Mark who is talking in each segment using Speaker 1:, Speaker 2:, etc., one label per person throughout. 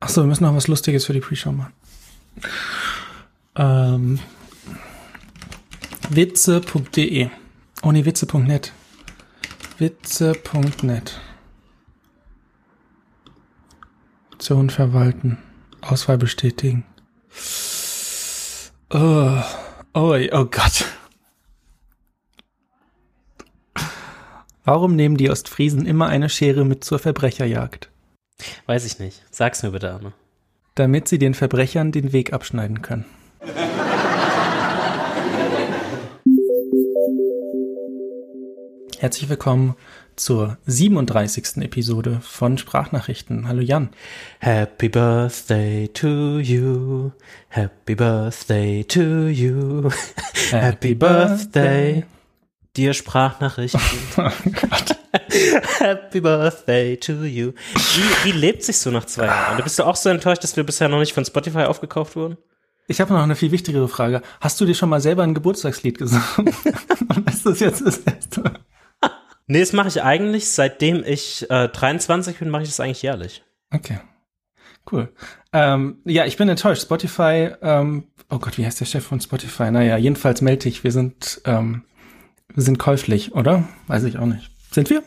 Speaker 1: Achso, wir müssen noch was Lustiges für die Pre-Show machen. Ähm, witze.de. Oh nee, witze.net. Witze.net. Option verwalten. Auswahl bestätigen. Oh, oh, oh Gott. Warum nehmen die Ostfriesen immer eine Schere mit zur Verbrecherjagd?
Speaker 2: Weiß ich nicht. Sag's mir bitte, Arne.
Speaker 1: Damit sie den Verbrechern den Weg abschneiden können. Herzlich willkommen zur 37. Episode von Sprachnachrichten. Hallo Jan.
Speaker 2: Happy Birthday to you. Happy Birthday to you. Happy Birthday. Dir Sprachnachrichten. Oh Gott. Happy Birthday to you. Wie, wie lebt sich so nach zwei Jahren? Da bist du auch so enttäuscht, dass wir bisher noch nicht von Spotify aufgekauft wurden?
Speaker 1: Ich habe noch eine viel wichtigere Frage. Hast du dir schon mal selber ein Geburtstagslied gesungen? Und ist das jetzt das erste?
Speaker 2: Nee, das mache ich eigentlich, seitdem ich äh, 23 bin, mache ich das eigentlich jährlich.
Speaker 1: Okay. Cool. Ähm, ja, ich bin enttäuscht. Spotify, ähm, oh Gott, wie heißt der Chef von Spotify? Naja, jedenfalls melde ich, wir sind, ähm, sind käuflich, oder? Weiß ich auch nicht. Sind wir?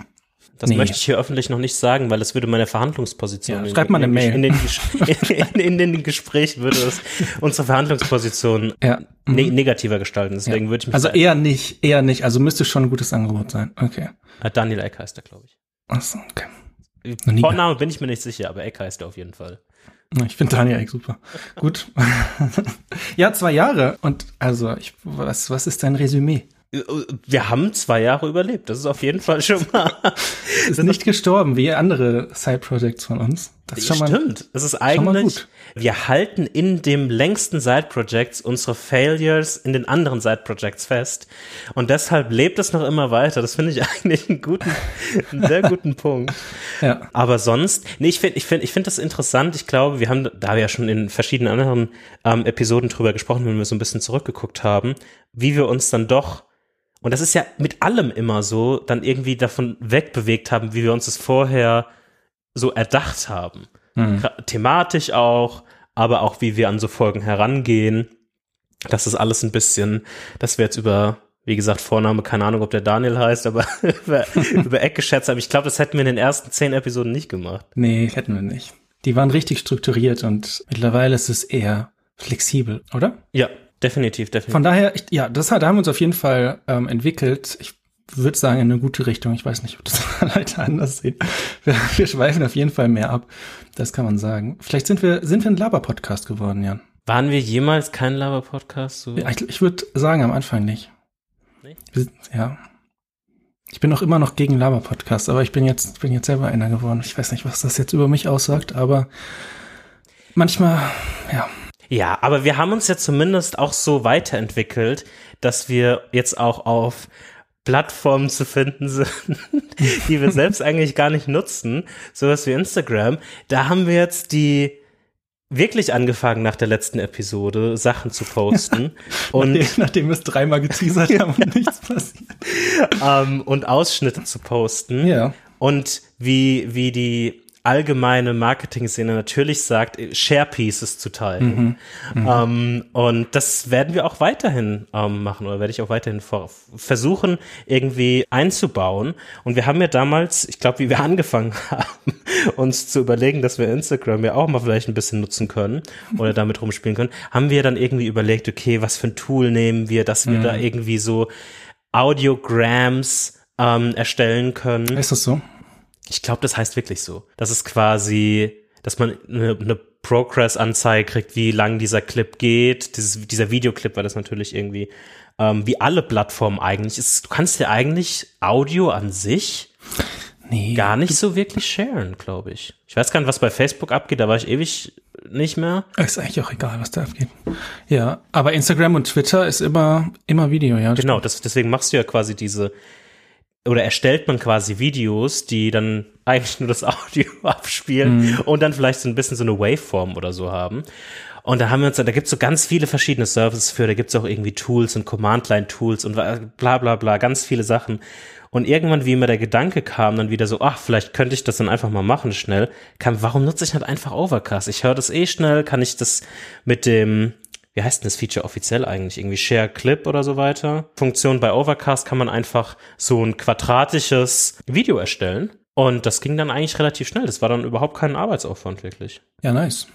Speaker 2: Das nee. möchte ich hier öffentlich noch nicht sagen, weil es würde meine Verhandlungsposition.
Speaker 1: Ja, schreib mal eine
Speaker 2: in,
Speaker 1: Mail.
Speaker 2: In den, in, in, in den Gesprächen würde es unsere Verhandlungsposition
Speaker 1: ja.
Speaker 2: ne negativer gestalten. Deswegen ja. würde ich mich
Speaker 1: Also eher nicht, eher nicht. Also müsste schon ein gutes Angebot sein. Okay.
Speaker 2: Äh, Daniel Eck heißt er, glaube ich.
Speaker 1: Achso, okay.
Speaker 2: Vorname bin ich mir nicht sicher, aber Eck heißt er auf jeden Fall.
Speaker 1: Ich finde Daniel Eck super. Gut. ja, zwei Jahre. Und also, ich, was, was ist dein Resümee?
Speaker 2: Wir haben zwei Jahre überlebt. Das ist auf jeden Fall schon mal.
Speaker 1: ist nicht gestorben wie andere Side-Projects von uns.
Speaker 2: Das ist schon mal, Stimmt. Es ist eigentlich, wir halten in dem längsten Side-Projects unsere Failures in den anderen Side-Projects fest. Und deshalb lebt es noch immer weiter. Das finde ich eigentlich einen guten, einen sehr guten Punkt.
Speaker 1: Ja.
Speaker 2: Aber sonst, nee, ich finde, ich finde, ich finde das interessant. Ich glaube, wir haben, da wir ja schon in verschiedenen anderen ähm, Episoden drüber gesprochen, wenn wir so ein bisschen zurückgeguckt haben, wie wir uns dann doch und das ist ja mit allem immer so, dann irgendwie davon wegbewegt haben, wie wir uns das vorher so erdacht haben. Mhm. Thematisch auch, aber auch wie wir an so Folgen herangehen. Das ist alles ein bisschen, dass wir jetzt über, wie gesagt, Vorname, keine Ahnung, ob der Daniel heißt, aber über, über Eck geschätzt haben. Ich glaube, das hätten wir in den ersten zehn Episoden nicht gemacht.
Speaker 1: Nee, hätten wir nicht. Die waren richtig strukturiert und mittlerweile ist es eher flexibel, oder?
Speaker 2: Ja, Definitiv, definitiv.
Speaker 1: Von daher, ich, ja, das hat, da haben wir uns auf jeden Fall ähm, entwickelt. Ich würde sagen, in eine gute Richtung. Ich weiß nicht, ob das Leute anders sehen. Wir, wir schweifen auf jeden Fall mehr ab. Das kann man sagen. Vielleicht sind wir, sind wir ein Laber-Podcast geworden, Jan.
Speaker 2: Waren wir jemals kein Laber-Podcast? So?
Speaker 1: Ja, ich, ich würde sagen, am Anfang nicht.
Speaker 2: Nee?
Speaker 1: Ja. Ich bin noch immer noch gegen Laber-Podcast, aber ich bin jetzt, bin jetzt selber einer geworden. Ich weiß nicht, was das jetzt über mich aussagt, aber manchmal, ja.
Speaker 2: Ja, aber wir haben uns ja zumindest auch so weiterentwickelt, dass wir jetzt auch auf Plattformen zu finden sind, die wir selbst eigentlich gar nicht nutzen, sowas wie Instagram. Da haben wir jetzt die wirklich angefangen nach der letzten Episode Sachen zu posten.
Speaker 1: Und nachdem, nachdem wir es dreimal geteasert haben und nichts passiert.
Speaker 2: Ähm, und Ausschnitte zu posten.
Speaker 1: Ja.
Speaker 2: Und wie wie die allgemeine Marketing-Szene natürlich sagt, Share Pieces zu teilen. Mhm. Mhm. Ähm, und das werden wir auch weiterhin ähm, machen oder werde ich auch weiterhin versuchen, irgendwie einzubauen. Und wir haben ja damals, ich glaube, wie wir angefangen haben, uns zu überlegen, dass wir Instagram ja auch mal vielleicht ein bisschen nutzen können oder damit rumspielen können, haben wir dann irgendwie überlegt, okay, was für ein Tool nehmen wir, dass wir mhm. da irgendwie so Audiograms ähm, erstellen können.
Speaker 1: Ist das so?
Speaker 2: Ich glaube, das heißt wirklich so. Das ist quasi, dass man eine, eine Progress-Anzeige kriegt, wie lang dieser Clip geht. Dieses, dieser Videoclip war das natürlich irgendwie, ähm, wie alle Plattformen eigentlich. Ist, du kannst ja eigentlich Audio an sich nee. gar nicht so wirklich sharen, glaube ich. Ich weiß gar nicht, was bei Facebook abgeht, da war ich ewig nicht mehr.
Speaker 1: Ist eigentlich auch egal, was da abgeht. Ja, aber Instagram und Twitter ist immer, immer Video, ja.
Speaker 2: Genau, das, deswegen machst du ja quasi diese, oder erstellt man quasi Videos, die dann eigentlich nur das Audio abspielen mhm. und dann vielleicht so ein bisschen so eine Waveform oder so haben. Und da haben wir uns, da gibt's so ganz viele verschiedene Services für, da gibt's auch irgendwie Tools und Command-Line-Tools und bla bla bla, ganz viele Sachen. Und irgendwann, wie mir der Gedanke kam, dann wieder so, ach, vielleicht könnte ich das dann einfach mal machen schnell, kam, warum nutze ich nicht einfach Overcast? Ich höre das eh schnell, kann ich das mit dem, wie heißt denn das Feature offiziell eigentlich? Irgendwie Share Clip oder so weiter. Funktion bei Overcast kann man einfach so ein quadratisches Video erstellen. Und das ging dann eigentlich relativ schnell. Das war dann überhaupt kein Arbeitsaufwand wirklich.
Speaker 1: Ja, nice.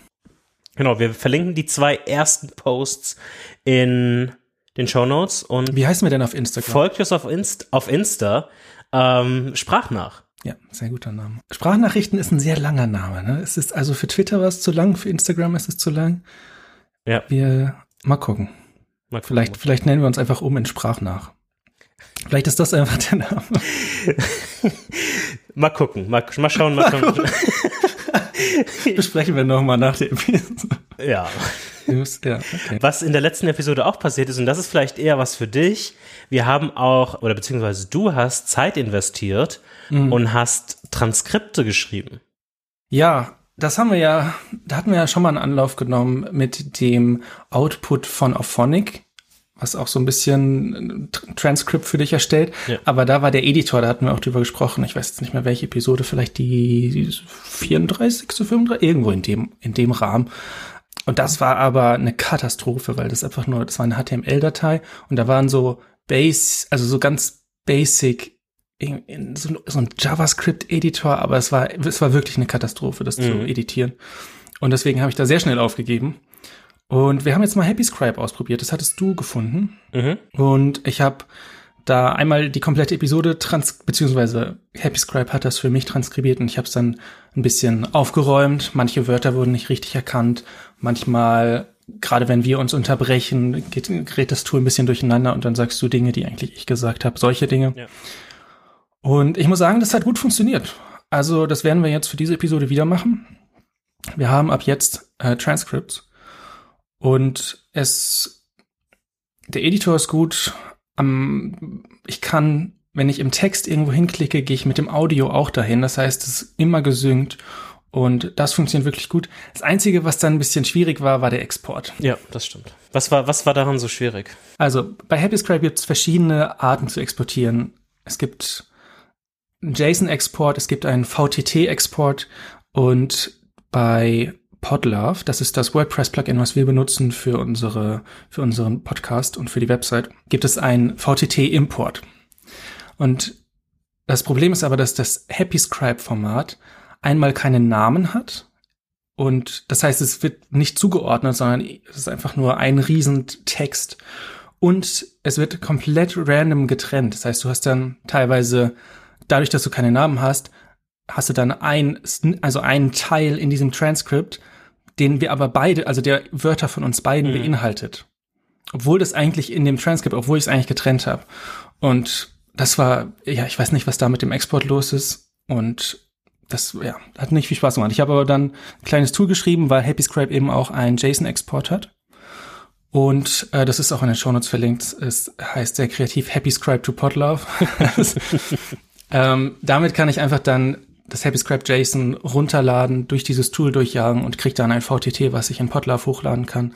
Speaker 2: Genau, wir verlinken die zwei ersten Posts in den Show Notes und
Speaker 1: Wie heißen wir denn auf Instagram?
Speaker 2: folgt uns auf, Inst auf Insta. Ähm, Sprachnach.
Speaker 1: Ja, sehr guter Name. Sprachnachrichten ist ein sehr langer Name. Ne? Es ist also für Twitter war es zu lang, für Instagram ist es zu lang.
Speaker 2: Ja.
Speaker 1: Wir mal gucken.
Speaker 2: Mal gucken.
Speaker 1: Vielleicht, vielleicht nennen wir uns einfach um in Sprachnach. Vielleicht ist das einfach der Name.
Speaker 2: Mal gucken, mal, mal schauen, mal schauen.
Speaker 1: Besprechen wir nochmal nach der Episode.
Speaker 2: ja.
Speaker 1: Ja, okay.
Speaker 2: Was in der letzten Episode auch passiert ist, und das ist vielleicht eher was für dich, wir haben auch, oder beziehungsweise du hast Zeit investiert und hast Transkripte geschrieben.
Speaker 1: ja, das haben wir ja, da hatten wir ja schon mal einen Anlauf genommen mit dem Output von Auphonic, was auch so ein bisschen ein Transkript für dich erstellt.
Speaker 2: Ja.
Speaker 1: Aber da war der Editor, da hatten wir auch drüber gesprochen. Ich weiß jetzt nicht mehr welche Episode, vielleicht die 34. 35, irgendwo in dem, in dem Rahmen. Und das war aber eine Katastrophe, weil das einfach nur, das war eine HTML-Datei und da waren so Base, also so ganz basic in, in so, so ein JavaScript-Editor, aber es war, es war wirklich eine Katastrophe, das zu
Speaker 2: Mhm.
Speaker 1: editieren. Und deswegen habe ich da sehr schnell aufgegeben. Und wir haben jetzt mal Happy Scribe ausprobiert. Das hattest du gefunden.
Speaker 2: Mhm.
Speaker 1: Und ich habe da einmal die komplette Episode trans beziehungsweise Happy Scribe hat das für mich transkribiert und ich habe es dann ein bisschen aufgeräumt. Manche Wörter wurden nicht richtig erkannt. Manchmal, gerade wenn wir uns unterbrechen, geht, gerät das Tool ein bisschen durcheinander und dann sagst du Dinge, die eigentlich ich gesagt habe. Solche Dinge.
Speaker 2: Ja.
Speaker 1: Und ich muss sagen, das hat gut funktioniert. Also das werden wir jetzt für diese Episode wieder machen. Wir haben ab jetzt äh, Transcripts und es der Editor ist gut. Am ich kann, wenn ich im Text irgendwo hinklicke, gehe ich mit dem Audio auch dahin. Das heißt, es ist immer gesynkt und das funktioniert wirklich gut. Das Einzige, was dann ein bisschen schwierig war, war der Export.
Speaker 2: Ja, das stimmt. Was war, was war daran so schwierig?
Speaker 1: Also bei HappyScribe gibt es verschiedene Arten zu exportieren. Es gibt JSON-Export, es gibt einen VTT-Export und bei Podlove, das ist das WordPress-Plugin, was wir benutzen für unsere, für unseren Podcast und für die Website, gibt es einen VTT-Import. Und das Problem ist aber, dass das HappyScribe-Format einmal keinen Namen hat. Und das heißt, es wird nicht zugeordnet, sondern es ist einfach nur ein Riesentext. Und es wird komplett random getrennt. Das heißt, du hast dann teilweise, dadurch, dass du keine Namen hast, hast du dann ein, also einen Teil in diesem Transkript, den wir aber beide, also der Wörter von uns beiden
Speaker 2: Mhm.
Speaker 1: beinhaltet. Obwohl das eigentlich in dem Transkript, obwohl ich es eigentlich getrennt habe. Und das war, ja, ich weiß nicht, was da mit dem Export los ist. Und das, ja, hat nicht viel Spaß gemacht. Ich habe aber dann ein kleines Tool geschrieben, weil HappyScribe eben auch einen JSON-Export hat. Und äh, das ist auch in den Shownotes verlinkt. Es heißt sehr kreativ HappyScribe to Podlove. ähm, damit kann ich einfach dann das HappyScribe JSON runterladen, durch dieses Tool durchjagen und kriege dann ein VTT, was ich in Podlove hochladen kann.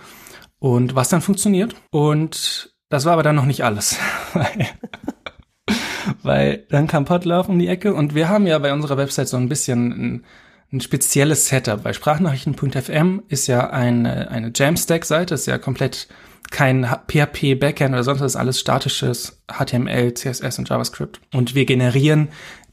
Speaker 1: Und was dann funktioniert. Und das war aber dann noch nicht alles. Weil dann kam Podlove um die Ecke und wir haben ja bei unserer Website so ein bisschen ein, spezielles Setup. Bei Sprachnachrichten.fm ist ja eine, eine Jamstack-Seite, ist ja komplett kein PHP-Backend oder sonst was, alles statisches HTML, CSS und JavaScript. Und wir generieren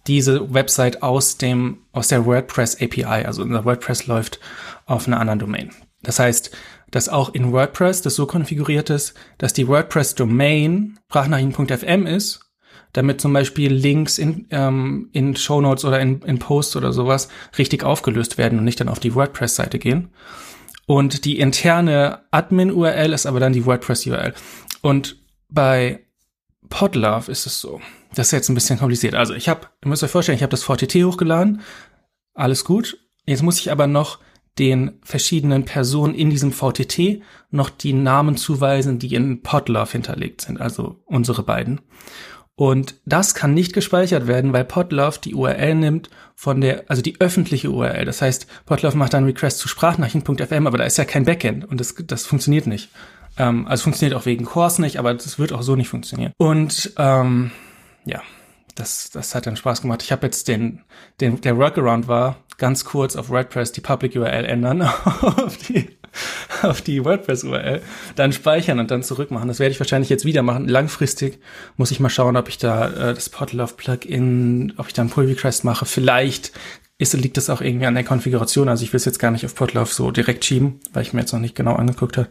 Speaker 1: diese Website aus dem, aus der WordPress API. Also unser WordPress läuft auf einer anderen Domain. Das heißt, dass auch in WordPress das so konfiguriert ist, dass die WordPress-Domain sprachnachrichten.fm ist, damit zum Beispiel Links in, ähm, in Shownotes oder in, in Posts oder sowas richtig aufgelöst werden und nicht dann auf die WordPress-Seite gehen. Und die interne Admin-URL ist aber dann die WordPress-URL. Und bei Podlove ist es so. Das ist jetzt ein bisschen kompliziert. Also ich habe, ihr müsst euch vorstellen, ich habe das VTT hochgeladen. Alles gut. Jetzt muss ich aber noch den verschiedenen Personen in diesem VTT noch die Namen zuweisen, die in Podlove hinterlegt sind, also unsere beiden. Und das kann nicht gespeichert werden, weil Podlove die URL nimmt von der, also die öffentliche URL. Das heißt, Podlove macht dann Request zu Sprachnachrichten.fm, aber da ist ja kein Backend und das, das funktioniert nicht. Ähm, also funktioniert auch wegen Cores nicht, aber das wird auch so nicht funktionieren. Und ähm, ja, das, das hat dann Spaß gemacht. Ich habe jetzt den, den, der Workaround war, ganz kurz auf WordPress die Public URL ändern auf die auf die WordPress-URL, dann speichern und dann zurückmachen. Das werde ich wahrscheinlich jetzt wieder machen. Langfristig muss ich mal schauen, ob ich da äh, das Podlove-Plugin, ob ich da ein Pull Request mache. Vielleicht ist, liegt das auch irgendwie an der Konfiguration. Also ich will es jetzt gar nicht auf Podlove so direkt schieben, weil ich mir jetzt noch nicht genau angeguckt habe.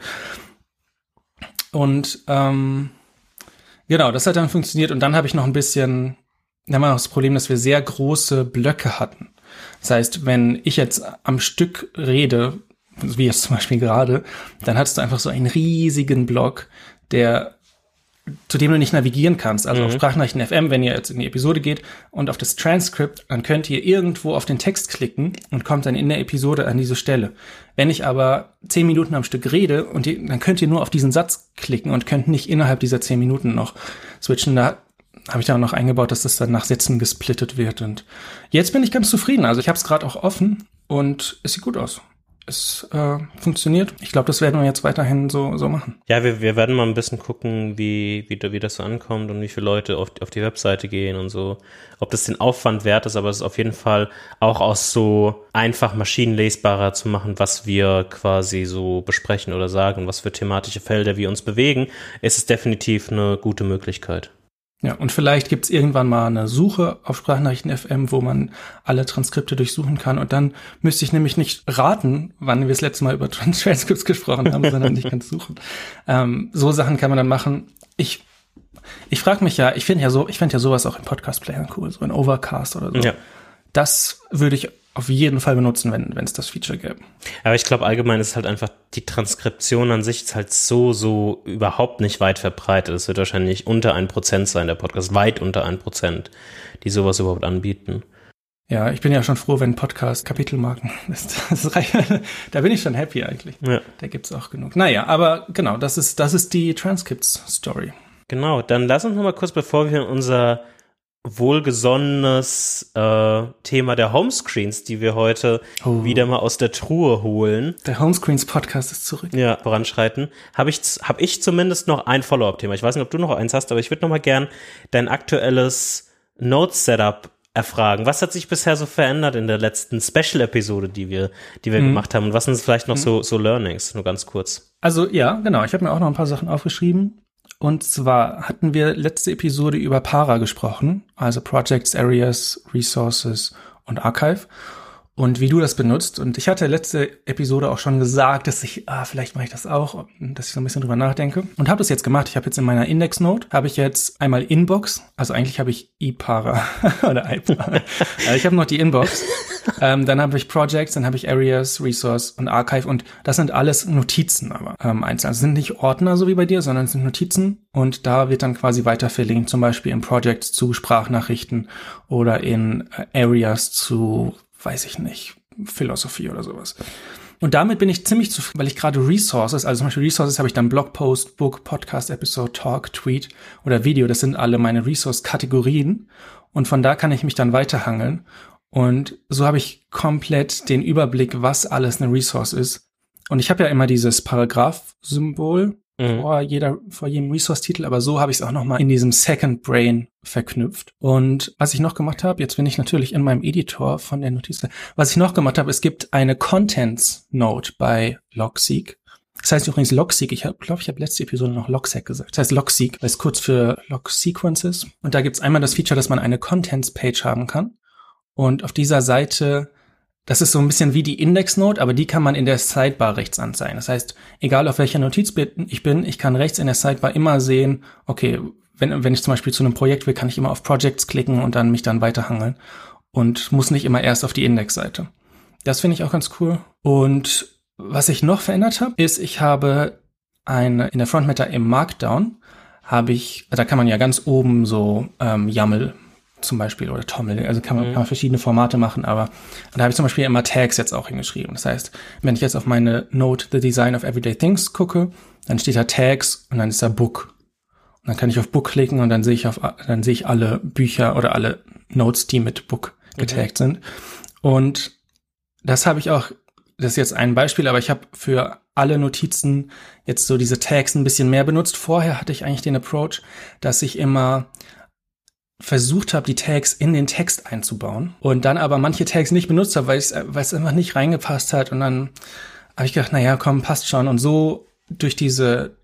Speaker 1: Und ähm, genau, das hat dann funktioniert. Und dann habe ich noch ein bisschen, dann haben wir noch das Problem, dass wir sehr große Blöcke hatten. Das heißt, wenn ich jetzt am Stück rede, wie jetzt zum Beispiel gerade, dann hattest du einfach so einen riesigen Block, der zu dem du nicht navigieren kannst. Also mhm. auf Sprachnachrichten FM, wenn ihr jetzt in die Episode geht und auf das Transcript, dann könnt ihr irgendwo auf den Text klicken und kommt dann in der Episode an diese Stelle. Wenn ich aber zehn Minuten am Stück rede und die, dann könnt ihr nur auf diesen Satz klicken und könnt nicht innerhalb dieser zehn Minuten noch switchen. Da habe ich da noch eingebaut, dass das dann nach Sätzen gesplittet wird. Und jetzt bin ich ganz zufrieden. Also ich habe es gerade auch offen und es sieht gut aus es äh, funktioniert. Ich glaube, das werden wir jetzt weiterhin so, so machen.
Speaker 2: Ja, wir, wir werden mal ein bisschen gucken, wie, wie, wie das so ankommt und wie viele Leute auf, auf die Webseite gehen und so. Ob das den Aufwand wert ist, aber es ist auf jeden Fall auch aus so einfach maschinenlesbarer zu machen, was wir quasi so besprechen oder sagen, was für thematische Felder wir uns bewegen, ist es definitiv eine gute Möglichkeit.
Speaker 1: Ja, und vielleicht gibt's irgendwann mal eine Suche auf Sprachnachrichten FM, wo man alle Transkripte durchsuchen kann. Und dann müsste ich nämlich nicht raten, wann wir das letzte Mal über Transcripts gesprochen haben, sondern ich kann suchen. Ähm, so Sachen kann man dann machen. Ich, ich frage mich ja, ich finde ja so, ich finde ja sowas auch in Podcast-Playern cool, so in Overcast oder so. Ja. Das würde ich auf jeden Fall benutzen, wenn wenn es das Feature gäbe.
Speaker 2: Aber ich glaube allgemein ist halt einfach die Transkription an sich ist halt so so überhaupt nicht weit verbreitet. Es wird wahrscheinlich unter ein Prozent sein der Podcast, weit unter ein Prozent, die sowas überhaupt anbieten.
Speaker 1: Ja, ich bin ja schon froh, wenn Podcast Kapitelmarken ist. Das reicht. da bin ich schon happy eigentlich. Ja. Da gibt's auch genug. Naja, aber genau, das ist das ist die Transcripts Story.
Speaker 2: Genau, dann lass uns noch mal kurz, bevor wir unser wohlgesonnenes äh, Thema der Homescreens, die wir heute oh. wieder mal aus der Truhe holen.
Speaker 1: Der Homescreens Podcast ist zurück.
Speaker 2: Ja, voranschreiten. Habe ich, hab ich zumindest noch ein Follow-up-Thema. Ich weiß nicht, ob du noch eins hast, aber ich würde noch mal gern dein aktuelles Notes-Setup erfragen. Was hat sich bisher so verändert in der letzten Special-Episode, die wir, die wir mhm. gemacht haben? Und was sind vielleicht noch mhm. so, so Learnings? Nur ganz kurz.
Speaker 1: Also ja, genau. Ich habe mir auch noch ein paar Sachen aufgeschrieben. Und zwar hatten wir letzte Episode über Para gesprochen, also Projects, Areas, Resources und Archive und wie du das benutzt. Und ich hatte letzte Episode auch schon gesagt, dass ich, ah, vielleicht mache ich das auch, dass ich so ein bisschen drüber nachdenke. Und habe das jetzt gemacht. Ich habe jetzt in meiner Index-Note, habe ich jetzt einmal Inbox, also eigentlich habe ich iPara oder iPara. also ich habe noch die Inbox. ähm, dann habe ich Projects, dann habe ich Areas, Resource und Archive und das sind alles Notizen aber ähm, einzeln. Also sind nicht Ordner so wie bei dir, sondern es sind Notizen und da wird dann quasi weiter verlinkt, zum Beispiel in Projects zu Sprachnachrichten oder in äh, Areas zu weiß ich nicht, Philosophie oder sowas. Und damit bin ich ziemlich zufrieden, weil ich gerade Resources, also zum Beispiel Resources habe ich dann Blogpost, Book, Podcast, Episode, Talk, Tweet oder Video. Das sind alle meine Resource-Kategorien. Und von da kann ich mich dann weiterhangeln. Und so habe ich komplett den Überblick, was alles eine Resource ist. Und ich habe ja immer dieses Paragraph-Symbol mhm. vor jeder, vor jedem Resource-Titel, aber so habe ich es auch nochmal in diesem Second Brain verknüpft. Und was ich noch gemacht habe, jetzt bin ich natürlich in meinem Editor von der Notiz, was ich noch gemacht habe, es gibt eine Contents-Note bei Logseek. Das heißt übrigens Logseek, ich glaube, ich habe letzte Episode noch Logsec gesagt. Das heißt Logseek, weil es kurz für Log Sequences. Und da gibt's einmal das Feature, dass man eine Contents-Page haben kann. Und auf dieser Seite das ist so ein bisschen wie die Index-Note, aber die kann man in der Sidebar rechts anzeigen. Das heißt, egal auf welcher Notiz ich bin, ich kann rechts in der Sidebar immer sehen, okay, wenn, wenn ich zum Beispiel zu einem Projekt will, kann ich immer auf Projects klicken und dann mich dann weiterhangeln und muss nicht immer erst auf die Index-Seite. Das finde ich auch ganz cool. Und was ich noch verändert habe, ist, ich habe eine, in der Frontmatter im Markdown habe ich, da kann man ja ganz oben so ähm, YAML zum Beispiel oder Tommel. Also kann man, mhm. kann man verschiedene Formate machen, aber da habe ich zum Beispiel immer Tags jetzt auch hingeschrieben. Das heißt, wenn ich jetzt auf meine Note The Design of Everyday Things gucke, dann steht da Tags und dann ist da Book. Und Dann kann ich auf Book klicken und dann sehe ich auf, dann sehe ich alle Bücher oder alle Notes, die mit Book getaggt mhm. sind. Und das habe ich auch, das ist jetzt ein Beispiel, aber ich habe für alle Notizen jetzt so diese Tags ein bisschen mehr benutzt. Vorher hatte ich eigentlich den Approach, dass ich immer versucht habe, die Tags in den Text einzubauen und dann aber manche Tags nicht benutzt habe, weil es es einfach nicht reingepasst hat und dann habe ich gedacht, na ja, komm, passt schon. Und so durch diese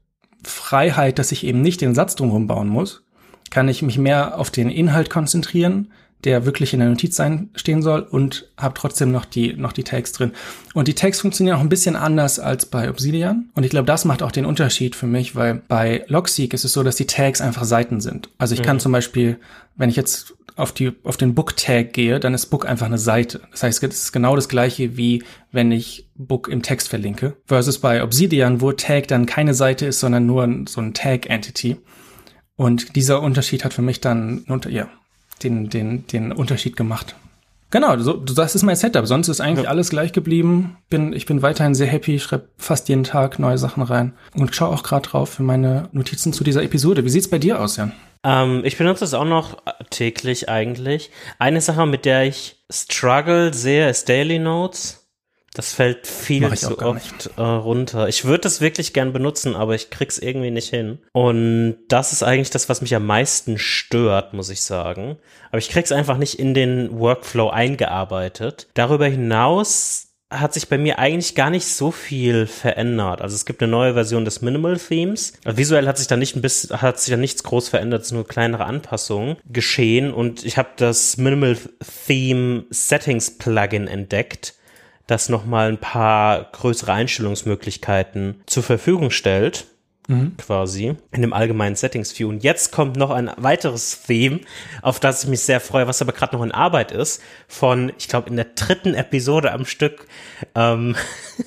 Speaker 1: Freiheit, dass ich eben nicht den Satz drumherum bauen muss, kann ich mich mehr auf den Inhalt konzentrieren, der wirklich in der Notiz sein, stehen soll und habe trotzdem noch die, noch die Tags drin. Und die Tags funktionieren auch ein bisschen anders als bei Obsidian. Und ich glaube, das macht auch den Unterschied für mich, weil bei Logseek ist es so, dass die Tags einfach Seiten sind. Also ich mhm. kann zum Beispiel, wenn ich jetzt auf die, auf den Book-Tag gehe, dann ist Book einfach eine Seite. Das heißt, es ist genau das gleiche wie wenn ich Book im Text verlinke. Versus bei Obsidian, wo Tag dann keine Seite ist, sondern nur so ein Tag-Entity. Und dieser Unterschied hat für mich dann, ja, den, den, den Unterschied gemacht. Genau, so, das ist mein Setup. Sonst ist eigentlich ja. alles gleich geblieben. Bin, ich bin weiterhin sehr happy, schreibe fast jeden Tag neue Sachen rein und schaue auch gerade drauf für meine Notizen zu dieser Episode. Wie sieht's bei dir aus, Jan?
Speaker 2: Ähm, ich benutze es auch noch täglich eigentlich. Eine Sache, mit der ich struggle sehr, ist Daily Notes. Das fällt viel zu oft äh, runter. Ich würde das wirklich gern benutzen, aber ich krieg's irgendwie nicht hin. Und das ist eigentlich das, was mich am meisten stört, muss ich sagen. Aber ich krieg's einfach nicht in den Workflow eingearbeitet. Darüber hinaus hat sich bei mir eigentlich gar nicht so viel verändert. Also es gibt eine neue Version des Minimal Themes. Visuell hat sich da nicht ein bisschen, hat sich da nichts groß verändert, es nur kleinere Anpassungen geschehen. Und ich habe das Minimal Theme Settings Plugin entdeckt das nochmal ein paar größere Einstellungsmöglichkeiten zur Verfügung stellt. Mhm. quasi in dem allgemeinen Settings View. Und jetzt kommt noch ein weiteres Theme, auf das ich mich sehr freue, was aber gerade noch in Arbeit ist. Von, ich glaube, in der dritten Episode am Stück ähm,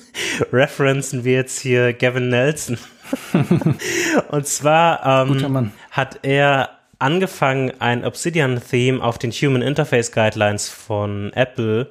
Speaker 2: referenzen wir jetzt hier Gavin Nelson. Und zwar ähm, hat er angefangen, ein Obsidian-Theme auf den Human Interface Guidelines von Apple äh,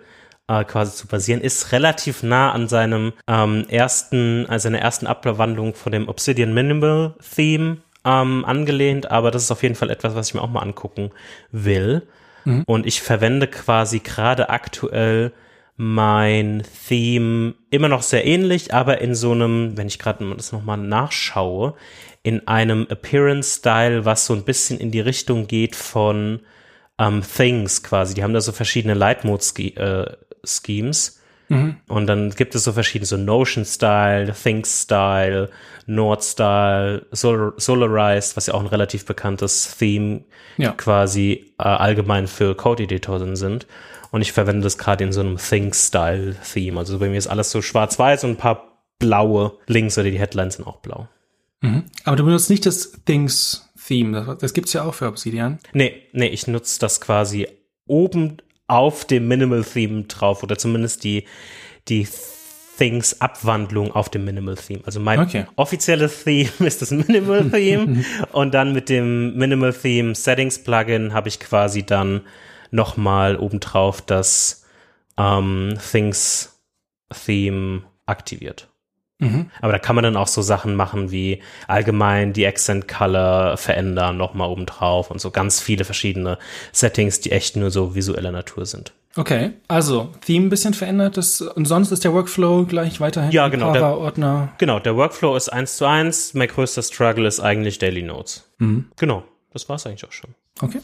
Speaker 2: quasi zu basieren, ist relativ nah an seinem ähm, ersten, also seiner ersten Abwandlung von dem Obsidian Minimal Theme ähm, angelehnt, aber das ist auf jeden Fall etwas, was ich mir auch mal angucken will. Mhm. Und ich verwende quasi gerade aktuell mein Theme immer noch sehr ähnlich, aber in so einem, wenn ich gerade das nochmal nachschaue, in einem Appearance-Style, was so ein bisschen in die Richtung geht von ähm, Things quasi. Die haben da so verschiedene Light-Mode-Schemes. Schemes. Mhm. Und dann gibt es so verschiedene, so Notion-Style, Think-Style, Nord-Style, Sol Solarized, was ja auch ein relativ bekanntes Theme ja. quasi äh, allgemein für Code-Editoren sind. Und ich verwende das gerade in so einem Think-Style-Theme. Also bei mir ist alles so schwarz-weiß und ein paar blaue Links oder die Headlines sind auch blau.
Speaker 1: Mhm. Aber du benutzt nicht das Things-Theme. Das, das gibt's ja auch für Obsidian.
Speaker 2: Nee, nee, ich nutze das quasi oben auf dem Minimal Theme drauf oder zumindest die, die Things Abwandlung auf dem Minimal Theme. Also mein okay. offizielles Theme ist das Minimal Theme und dann mit dem Minimal Theme Settings Plugin habe ich quasi dann nochmal obendrauf das ähm, Things Theme aktiviert. Mhm. Aber da kann man dann auch so Sachen machen wie allgemein die Accent Color verändern, nochmal obendrauf und so ganz viele verschiedene Settings, die echt nur so visueller Natur sind.
Speaker 1: Okay, also Theme ein bisschen verändert ist, und sonst ist der Workflow gleich weiterhin
Speaker 2: ja, genau, der, Ordner. Genau, der Workflow ist eins zu eins. Mein größter Struggle ist eigentlich Daily Notes. Mhm. Genau, das war es eigentlich auch schon.
Speaker 1: Okay,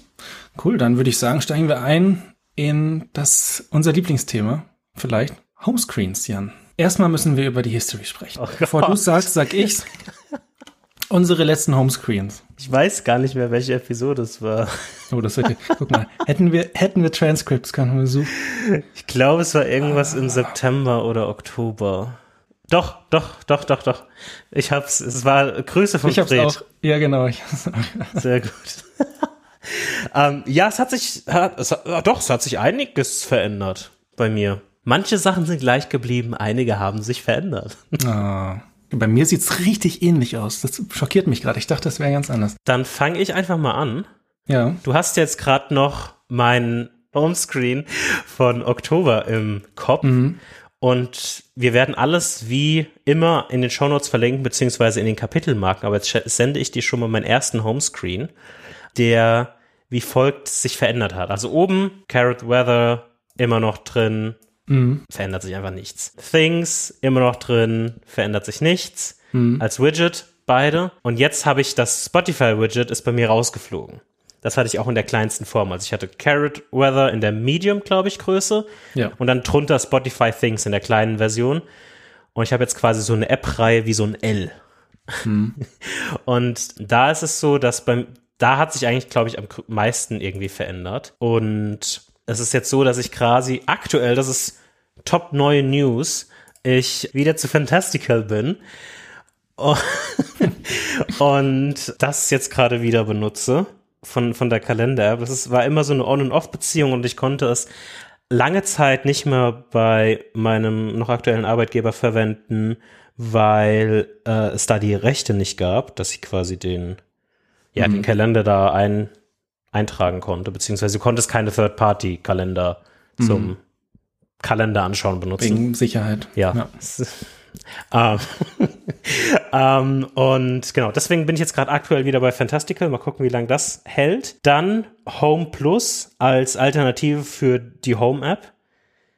Speaker 1: cool. Dann würde ich sagen, steigen wir ein in das unser Lieblingsthema, vielleicht Homescreens, Jan. Erstmal müssen wir über die History sprechen. Oh Bevor du sagst, sag ich's. Unsere letzten Homescreens.
Speaker 2: Ich weiß gar nicht mehr, welche Episode es war.
Speaker 1: Oh, das wird, guck mal. Hätten wir, hätten wir Transcripts, können wir suchen.
Speaker 2: Ich glaube, es war irgendwas im September oder Oktober. Doch, doch, doch, doch, doch. Ich hab's, es war Grüße von
Speaker 1: ich hab's Fred. Auch, ja, genau.
Speaker 2: Sehr gut. ähm, ja, es hat sich, hat, es doch, es hat sich einiges verändert bei mir. Manche Sachen sind gleich geblieben, einige haben sich verändert.
Speaker 1: Ah. Bei mir sieht's richtig ähnlich aus. Das schockiert mich gerade. Ich dachte, das wäre ganz anders.
Speaker 2: Dann fange ich einfach mal an.
Speaker 1: Ja.
Speaker 2: Du hast jetzt gerade noch meinen Homescreen von Oktober im Kopf. Mhm. Und wir werden alles wie immer in den Shownotes verlinken, beziehungsweise in den Kapitelmarken. Aber jetzt sende ich dir schon mal meinen ersten Homescreen, der wie folgt sich verändert hat. Also oben Carrot Weather immer noch drin, mhm. verändert sich einfach nichts. Things immer noch drin, verändert sich nichts. Mhm. Als Widget beide. Und jetzt habe ich das Spotify-Widget ist bei mir rausgeflogen. Das hatte ich auch in der kleinsten Form. Also ich hatte Carrot Weather in der Medium, glaube ich, Größe. Ja. Und dann drunter Spotify Things in der kleinen Version. Und ich habe jetzt quasi so eine App-Reihe wie so ein L. Hm. Und da ist es so, dass beim, da hat sich eigentlich, glaube ich, am meisten irgendwie verändert. Und es ist jetzt so, dass ich quasi aktuell, das ist top neue News, ich wieder zu Fantastical bin und das jetzt gerade wieder benutze von, von der Kalender-App. Das ist, war immer so eine On- und Off-Beziehung und ich konnte es lange Zeit nicht mehr bei meinem noch aktuellen Arbeitgeber verwenden, weil äh, es da die Rechte nicht gab, dass ich quasi den, ja, mhm. den Kalender da ein, eintragen konnte, beziehungsweise du konntest keine Third-Party-Kalender mhm. zum Kalender anschauen benutzen.
Speaker 1: Wegen Sicherheit.
Speaker 2: Ja. ja. ähm, ähm, und genau, deswegen bin ich jetzt gerade aktuell wieder bei Fantastical. Mal gucken, wie lange das hält. Dann Home Plus als Alternative für die Home App.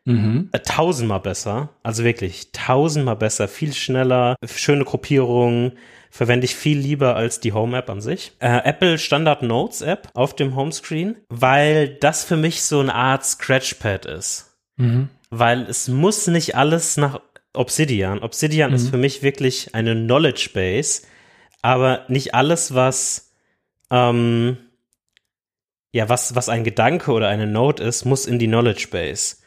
Speaker 2: Mhm. Äh, tausendmal besser. Also wirklich tausendmal besser. Viel schneller, schöne Gruppierung. Verwende ich viel lieber als die Home App an sich. Äh, Apple Standard Notes App auf dem Homescreen, weil das für mich so eine Art Scratchpad ist. Mhm. Weil es muss nicht alles nach Obsidian. Obsidian mhm. ist für mich wirklich eine Knowledge Base, aber nicht alles, was ähm, ja, was, was ein Gedanke oder eine Note ist, muss in die Knowledge Base.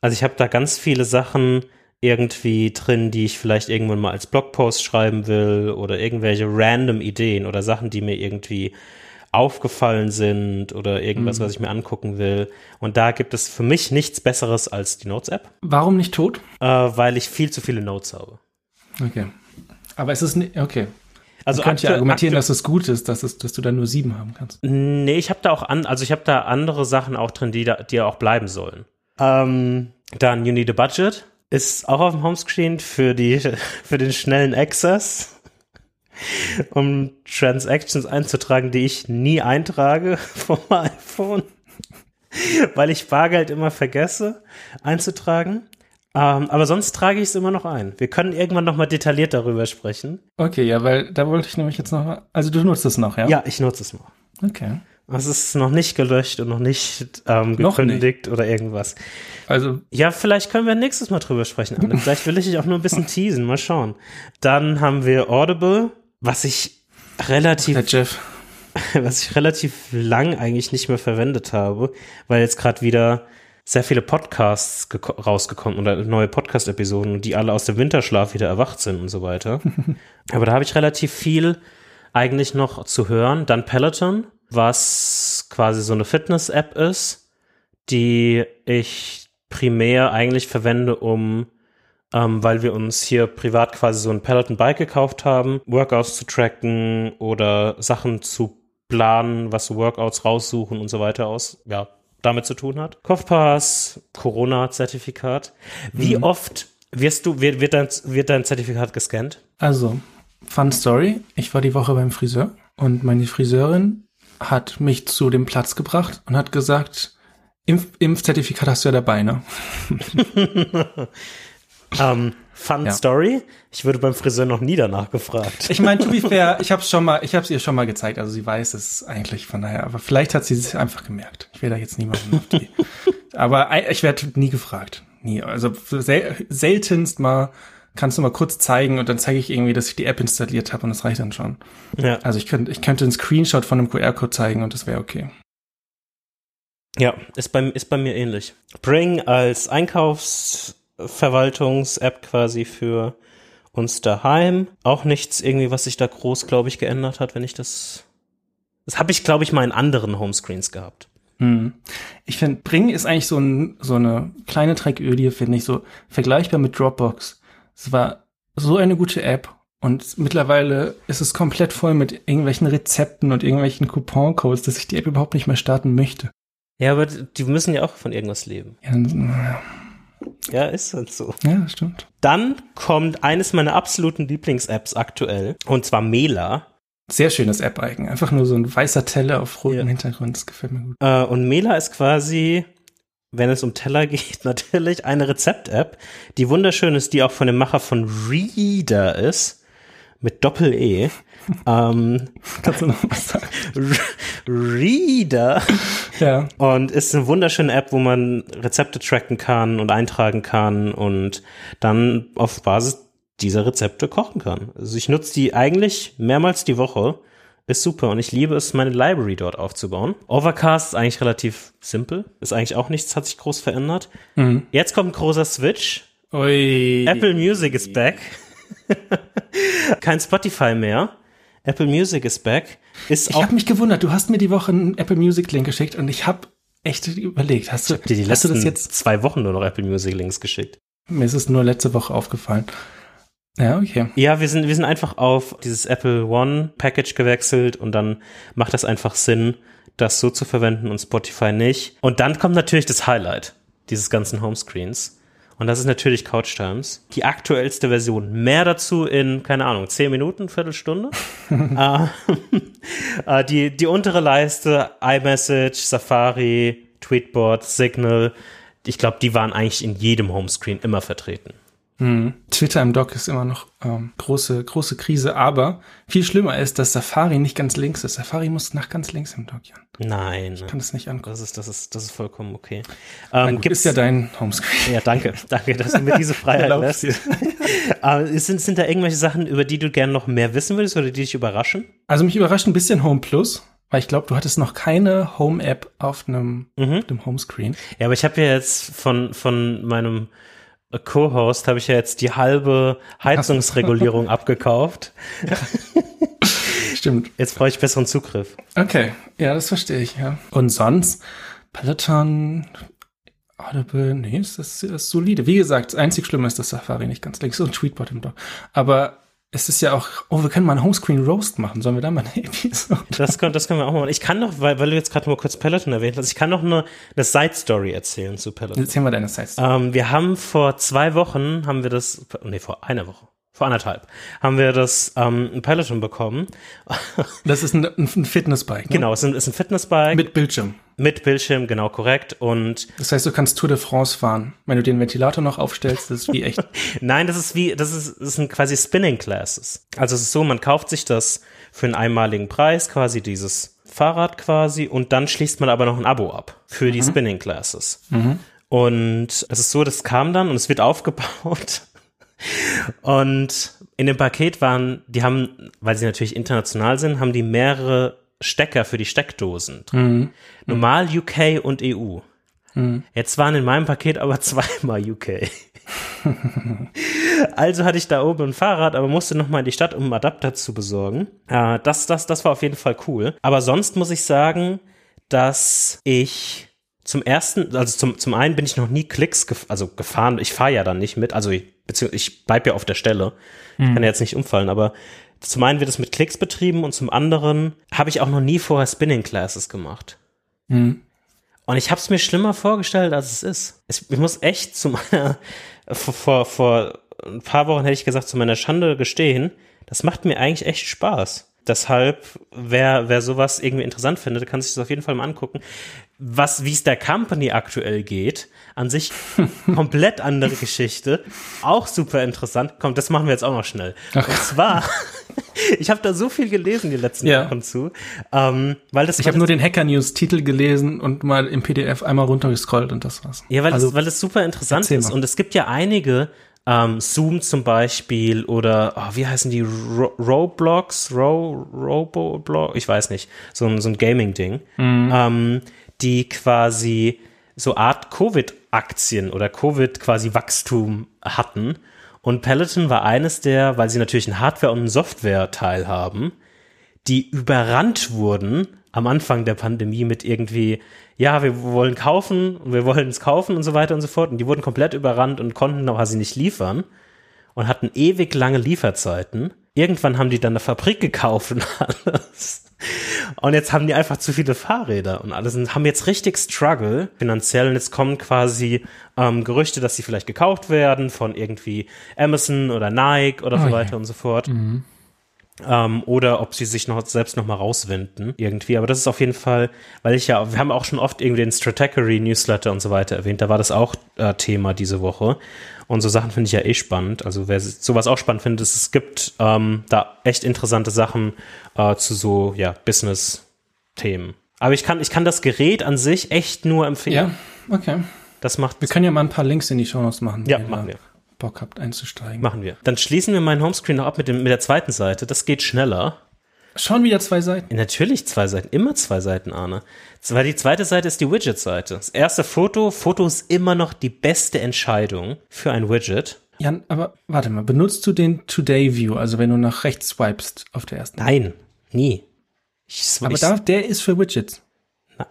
Speaker 2: Also ich habe da ganz viele Sachen irgendwie drin, die ich vielleicht irgendwann mal als Blogpost schreiben will oder irgendwelche random Ideen oder Sachen, die mir irgendwie aufgefallen sind oder irgendwas, mhm. was ich mir angucken will. Und da gibt es für mich nichts Besseres als die Notes-App.
Speaker 1: Warum nicht tot?
Speaker 2: Äh, weil ich viel zu viele Notes habe.
Speaker 1: Okay. Aber es ist nicht, okay. Also Man könnte ja argumentieren, dass es gut ist, dass, es, dass du da nur sieben haben kannst.
Speaker 2: Nee, ich habe da auch an, also ich habe da andere Sachen auch drin, die da, die auch bleiben sollen. Ähm, dann You Need a Budget ist auch auf dem Homescreen für die, für den schnellen Access um Transactions einzutragen, die ich nie eintrage vom iPhone, weil ich Bargeld immer vergesse einzutragen. Ähm, aber sonst trage ich es immer noch ein. Wir können irgendwann noch mal detailliert darüber sprechen.
Speaker 1: Okay, ja, weil da wollte ich nämlich jetzt noch, also du nutzt es noch, ja?
Speaker 2: Ja, ich nutze es noch.
Speaker 1: Okay.
Speaker 2: Es ist noch nicht gelöscht und noch nicht ähm, gekündigt noch nicht. oder irgendwas. Also ja, vielleicht können wir nächstes Mal drüber sprechen. vielleicht will ich dich auch nur ein bisschen teasen. Mal schauen. Dann haben wir Audible was ich relativ,
Speaker 1: Jeff.
Speaker 2: was ich relativ lang eigentlich nicht mehr verwendet habe, weil jetzt gerade wieder sehr viele Podcasts rausgekommen oder neue Podcast-Episoden, die alle aus dem Winterschlaf wieder erwacht sind und so weiter. Aber da habe ich relativ viel eigentlich noch zu hören. Dann Peloton, was quasi so eine Fitness-App ist, die ich primär eigentlich verwende, um ähm, weil wir uns hier privat quasi so ein Peloton Bike gekauft haben, Workouts zu tracken oder Sachen zu planen, was Workouts raussuchen und so weiter aus, ja, damit zu tun hat. Kopfpass, Corona-Zertifikat. Wie mhm. oft wirst du, wird, wird, dein, wird dein Zertifikat gescannt?
Speaker 1: Also, Fun Story. Ich war die Woche beim Friseur und meine Friseurin hat mich zu dem Platz gebracht und hat gesagt, Impf Impfzertifikat hast du ja dabei, ne?
Speaker 2: Ähm, Fun ja. Story. Ich würde beim Friseur noch nie danach gefragt.
Speaker 1: Ich meine, to be fair, ich habe es schon mal, ich habe es ihr schon mal gezeigt. Also sie weiß es eigentlich von daher. Aber vielleicht hat sie es einfach gemerkt. Ich werde da jetzt niemanden auf die. aber ich werde nie gefragt. Nie. Also sel seltenst mal kannst du mal kurz zeigen und dann zeige ich irgendwie, dass ich die App installiert habe und das reicht dann schon. Ja. Also ich könnte, ich könnte einen Screenshot von einem QR-Code zeigen und das wäre okay.
Speaker 2: Ja, ist bei, ist bei mir ähnlich. Bring als Einkaufs Verwaltungs-App quasi für uns daheim. Auch nichts irgendwie, was sich da groß, glaube ich, geändert hat, wenn ich das. Das habe ich, glaube ich, mal in anderen Homescreens gehabt.
Speaker 1: Hm. Ich finde, Bring ist eigentlich so, ein, so eine kleine Tragödie, finde ich, so vergleichbar mit Dropbox. Es war so eine gute App und mittlerweile ist es komplett voll mit irgendwelchen Rezepten und irgendwelchen Coupon-Codes, dass ich die App überhaupt nicht mehr starten möchte.
Speaker 2: Ja, aber die müssen ja auch von irgendwas leben. Ja, Ja, ist halt so.
Speaker 1: Ja, stimmt.
Speaker 2: Dann kommt eines meiner absoluten Lieblings-Apps aktuell, und zwar Mela.
Speaker 1: Sehr schönes App-Icon. Einfach nur so ein weißer Teller auf rotem
Speaker 2: Ja.
Speaker 1: Hintergrund. Das gefällt mir gut.
Speaker 2: Äh, und Mela ist quasi, wenn es um Teller geht, natürlich eine Rezept-App, die wunderschön ist, die auch von dem Macher von Reader ist, mit Doppel-E. ähm,
Speaker 1: Kannst du noch was sagen?
Speaker 2: Reader.
Speaker 1: Ja.
Speaker 2: Und ist eine wunderschöne App, wo man Rezepte tracken kann und eintragen kann und dann auf Basis dieser Rezepte kochen kann. Also ich nutze die eigentlich mehrmals die Woche. Ist super und ich liebe es, meine Library dort aufzubauen. Overcast ist eigentlich relativ simpel. Ist eigentlich auch nichts, hat sich groß verändert.
Speaker 1: Mhm.
Speaker 2: Jetzt kommt ein großer Switch.
Speaker 1: Ui.
Speaker 2: Apple Music is back. Kein Spotify mehr. Apple Music is back. Ist
Speaker 1: Ich habe mich gewundert. Du hast mir die Woche einen Apple Music Link geschickt und ich habe echt überlegt. Hast du,
Speaker 2: dir die
Speaker 1: hast du
Speaker 2: letzten
Speaker 1: das jetzt?
Speaker 2: zwei Wochen nur noch Apple Music Links geschickt.
Speaker 1: Mir ist es nur letzte Woche aufgefallen. Ja, okay.
Speaker 2: Ja, wir sind, wir sind einfach auf dieses Apple One Package gewechselt und dann macht das einfach Sinn, das so zu verwenden und Spotify nicht. Und dann kommt natürlich das Highlight dieses ganzen Homescreens. Und das ist natürlich Couch Times. Die aktuellste Version. Mehr dazu in, keine Ahnung, 10 Minuten, Viertelstunde. äh, äh, die, die untere Leiste, iMessage, Safari, Tweetbot, Signal. Ich glaube, die waren eigentlich in jedem Homescreen immer vertreten.
Speaker 1: Hm. Twitter im Dock ist immer noch ähm, große, große Krise, aber viel schlimmer ist, dass Safari nicht ganz links ist. Safari muss nach ganz links im Dock, Jan.
Speaker 2: Nein.
Speaker 1: Ich kann das nicht angucken.
Speaker 2: Das ist, das ist, das ist vollkommen okay. Ähm,
Speaker 1: gut,
Speaker 2: gibt's,
Speaker 1: ist ja dein Homescreen.
Speaker 2: ja, danke, danke, dass du mir diese Freiheit lässt. Aber sind, sind da irgendwelche Sachen, über die du gerne noch mehr wissen würdest oder die dich überraschen?
Speaker 1: Also mich überrascht ein bisschen Home Plus, weil ich glaube, du hattest noch keine Home-App auf einem,
Speaker 2: Mhm.
Speaker 1: dem Homescreen.
Speaker 2: Ja, aber ich habe ja jetzt von, von meinem Co-Host habe ich ja jetzt die halbe Heizungsregulierung abgekauft.
Speaker 1: Stimmt.
Speaker 2: Jetzt brauche ich besseren Zugriff.
Speaker 1: Okay, ja, das verstehe ich, ja. Und sonst, Peloton, Audible, nee, ist das, das ist solide. Wie gesagt, das einzig Schlimme ist, dass Safari nicht ganz links und Tweetbot im Dock. Aber es ist ja auch, oh, wir können mal einen Homescreen Roast machen. Sollen wir da mal eine Episode?
Speaker 2: Das, können- das können wir auch machen. Ich kann noch, weil, weil du jetzt gerade mal kurz Peloton erwähnt hast, ich kann noch eine, eine Side-Story erzählen zu Peloton.
Speaker 1: Erzähl mal deine Sites.
Speaker 2: Ähm, wir haben vor zwei Wochen, haben wir das, nee, vor einer Woche, vor anderthalb, haben wir das ähm, ein Peloton bekommen.
Speaker 1: Das ist ein, ein Fitnessbike, ne?
Speaker 2: Genau, es ist ein, Fitnessbike mit,
Speaker 1: Mit Bildschirm.
Speaker 2: Bildschirm, genau korrekt. Und
Speaker 1: Das heißt, du kannst Tour de France fahren. Wenn du den Ventilator noch aufstellst, das ist wie echt.
Speaker 2: nein, das ist wie, das ist, das sind quasi Spinning Classes. Also es ist so, man kauft sich das für einen einmaligen Preis, quasi dieses Fahrrad quasi, und dann schließt man aber noch ein Abo ab für die Spinning Classes. Und es ist so, das kam dann und es wird aufgebaut. Und in dem Paket waren, die haben, weil sie natürlich international sind, haben die mehrere Stecker für die Steckdosen. drin. Normal UK und EU. Jetzt waren in meinem Paket aber zweimal UK. also hatte ich da oben ein Fahrrad, aber musste noch mal in die Stadt, um einen Adapter zu besorgen. Äh, das, das, das war auf jeden Fall cool. Aber sonst muss ich sagen, dass ich zum ersten, also zum, zum einen bin ich noch nie Klicks, gef also gefahren. Ich fahre ja dann nicht mit, also ich, beziehungsweise ich bleib ja auf der Stelle. Ich kann ja jetzt nicht umfallen, aber zum einen wird es mit Klicks betrieben und zum anderen habe ich auch noch nie vorher Spinning Classes gemacht.
Speaker 1: Hm.
Speaker 2: Und ich habe es mir schlimmer vorgestellt, als es ist. Es, ich muss echt zu meiner, vor, vor, vor ein paar Wochen hätte ich gesagt, zu meiner Schande gestehen, das macht mir eigentlich echt Spaß. Deshalb, wer, wer sowas irgendwie interessant findet, kann sich das auf jeden Fall mal angucken. Was, wie es der Company aktuell geht, an sich komplett andere Geschichte, auch super interessant. Komm, das machen wir jetzt auch noch schnell. Und zwar, ich habe da so viel gelesen die letzten
Speaker 1: Ja.
Speaker 2: Wochen zu, ähm, weil das
Speaker 1: Ich habe nur den Hacker News Titel gelesen und mal im PDF einmal runtergescrollt und das war's.
Speaker 2: Ja, weil,
Speaker 1: also,
Speaker 2: es, weil es super interessant ist. Und es gibt ja einige, ähm, Zoom zum Beispiel oder, oh, wie heißen die, Ro Roblox, Ro Roboblox, ich weiß nicht, so ein, so ein Gaming-Ding,
Speaker 1: Mhm.
Speaker 2: ähm, die quasi so Art Covid-Aktien oder Covid quasi Wachstum hatten. Und Peloton war eines der, weil sie natürlich einen Hardware- und einen Software-Teil haben, die überrannt wurden am Anfang der Pandemie mit irgendwie, ja, wir wollen kaufen und wir wollen es kaufen und so weiter und so fort. Und die wurden komplett überrannt und konnten quasi nicht liefern und hatten ewig lange Lieferzeiten. Irgendwann haben die dann eine Fabrik gekauft und alles. Und jetzt haben die einfach zu viele Fahrräder und alles und haben jetzt richtig Struggle finanziell. Und jetzt kommen quasi ähm, Gerüchte, dass sie vielleicht gekauft werden von irgendwie Amazon oder Nike oder
Speaker 1: Oh
Speaker 2: so weiter und so fort.
Speaker 1: Mhm.
Speaker 2: Ähm, oder ob sie sich noch selbst noch mal rauswinden irgendwie. Aber das ist auf jeden Fall, weil ich ja, wir haben auch schon oft irgendwie den Stratechery Newsletter und so weiter erwähnt. Da war das auch äh, Thema diese Woche. Und so Sachen finde ich ja eh spannend. Also wer sowas auch spannend findet, ist, es gibt ähm, da echt interessante Sachen äh, zu so ja Business-Themen. Aber ich kann, ich kann das Gerät an sich echt nur empfehlen.
Speaker 1: Ja, okay.
Speaker 2: Das macht
Speaker 1: Wir können ja mal ein paar Links in die Shownotes machen,
Speaker 2: Ja, machen wir.
Speaker 1: Bock habt einzusteigen.
Speaker 2: machen wir. Dann schließen wir meinen Homescreen noch ab mit, dem, mit der zweiten Seite. Das geht schneller.
Speaker 1: Schon wieder zwei Seiten.
Speaker 2: Natürlich zwei Seiten, immer zwei Seiten, Arne. Weil die zweite Seite ist die Widget-Seite. Das erste Foto, Foto ist immer noch die beste Entscheidung für ein Widget.
Speaker 1: Jan, aber warte mal, benutzt du den Today View, also wenn du nach rechts swipest auf der ersten?
Speaker 2: Nein, nie. Ich,
Speaker 1: Aber
Speaker 2: ich,
Speaker 1: da, der ist für Widgets.
Speaker 2: nein,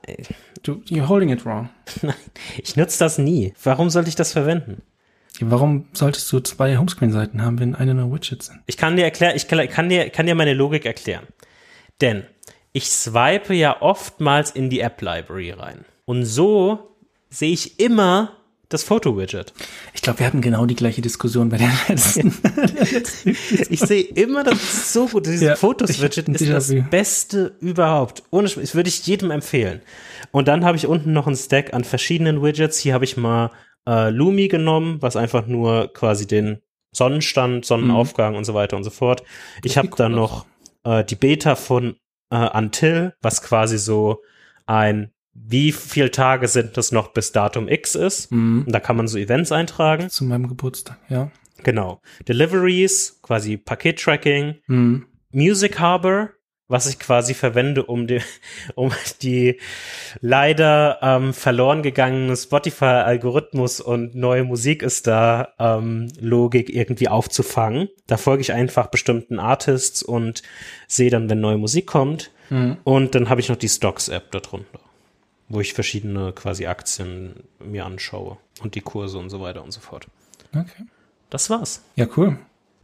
Speaker 1: Du, you're holding it wrong.
Speaker 2: nein, ich nutze das nie. Warum sollte ich das verwenden?
Speaker 1: Warum solltest du zwei Homescreen-Seiten haben, wenn eine nur Widgets sind?
Speaker 2: Ich kann dir erklären, ich kann, kann dir, kann dir meine Logik erklären. Denn ich swipe ja oftmals in die App Library rein. Und so sehe ich immer das Foto-Widget.
Speaker 1: Ich glaube, wir hatten genau die gleiche Diskussion bei der letzten.
Speaker 2: Ich sehe immer, das so gut. Dieses
Speaker 1: Ja,
Speaker 2: Fotos-Widget ist das. Beste überhaupt. Ohne das würde ich jedem empfehlen. Und dann habe ich unten noch einen Stack an verschiedenen Widgets. Hier habe ich mal äh, Lumi genommen, was einfach nur quasi den Sonnenstand, Sonnenaufgang und so weiter und so fort. Ich habe dann noch äh, die Beta von äh, Until, was quasi so ein wie viele Tage sind das noch bis Datum X ist.
Speaker 1: Mhm.
Speaker 2: Und da kann man so Events eintragen.
Speaker 1: Zu meinem Geburtstag, ja.
Speaker 2: Genau. Deliveries, quasi Paket-Tracking,
Speaker 1: Mhm.
Speaker 2: Music Harbor, was ich quasi verwende, um die, um die leider ähm, verloren gegangene Spotify-Algorithmus und neue Musik ist da ähm, Logik irgendwie aufzufangen. Da folge ich einfach bestimmten Artists und sehe dann, wenn neue Musik kommt.
Speaker 1: Mhm.
Speaker 2: Und dann habe ich noch die Stocks-App darunter, wo ich verschiedene quasi Aktien mir anschaue und die Kurse und so weiter und so fort.
Speaker 1: Okay.
Speaker 2: Das war's.
Speaker 1: Ja, cool.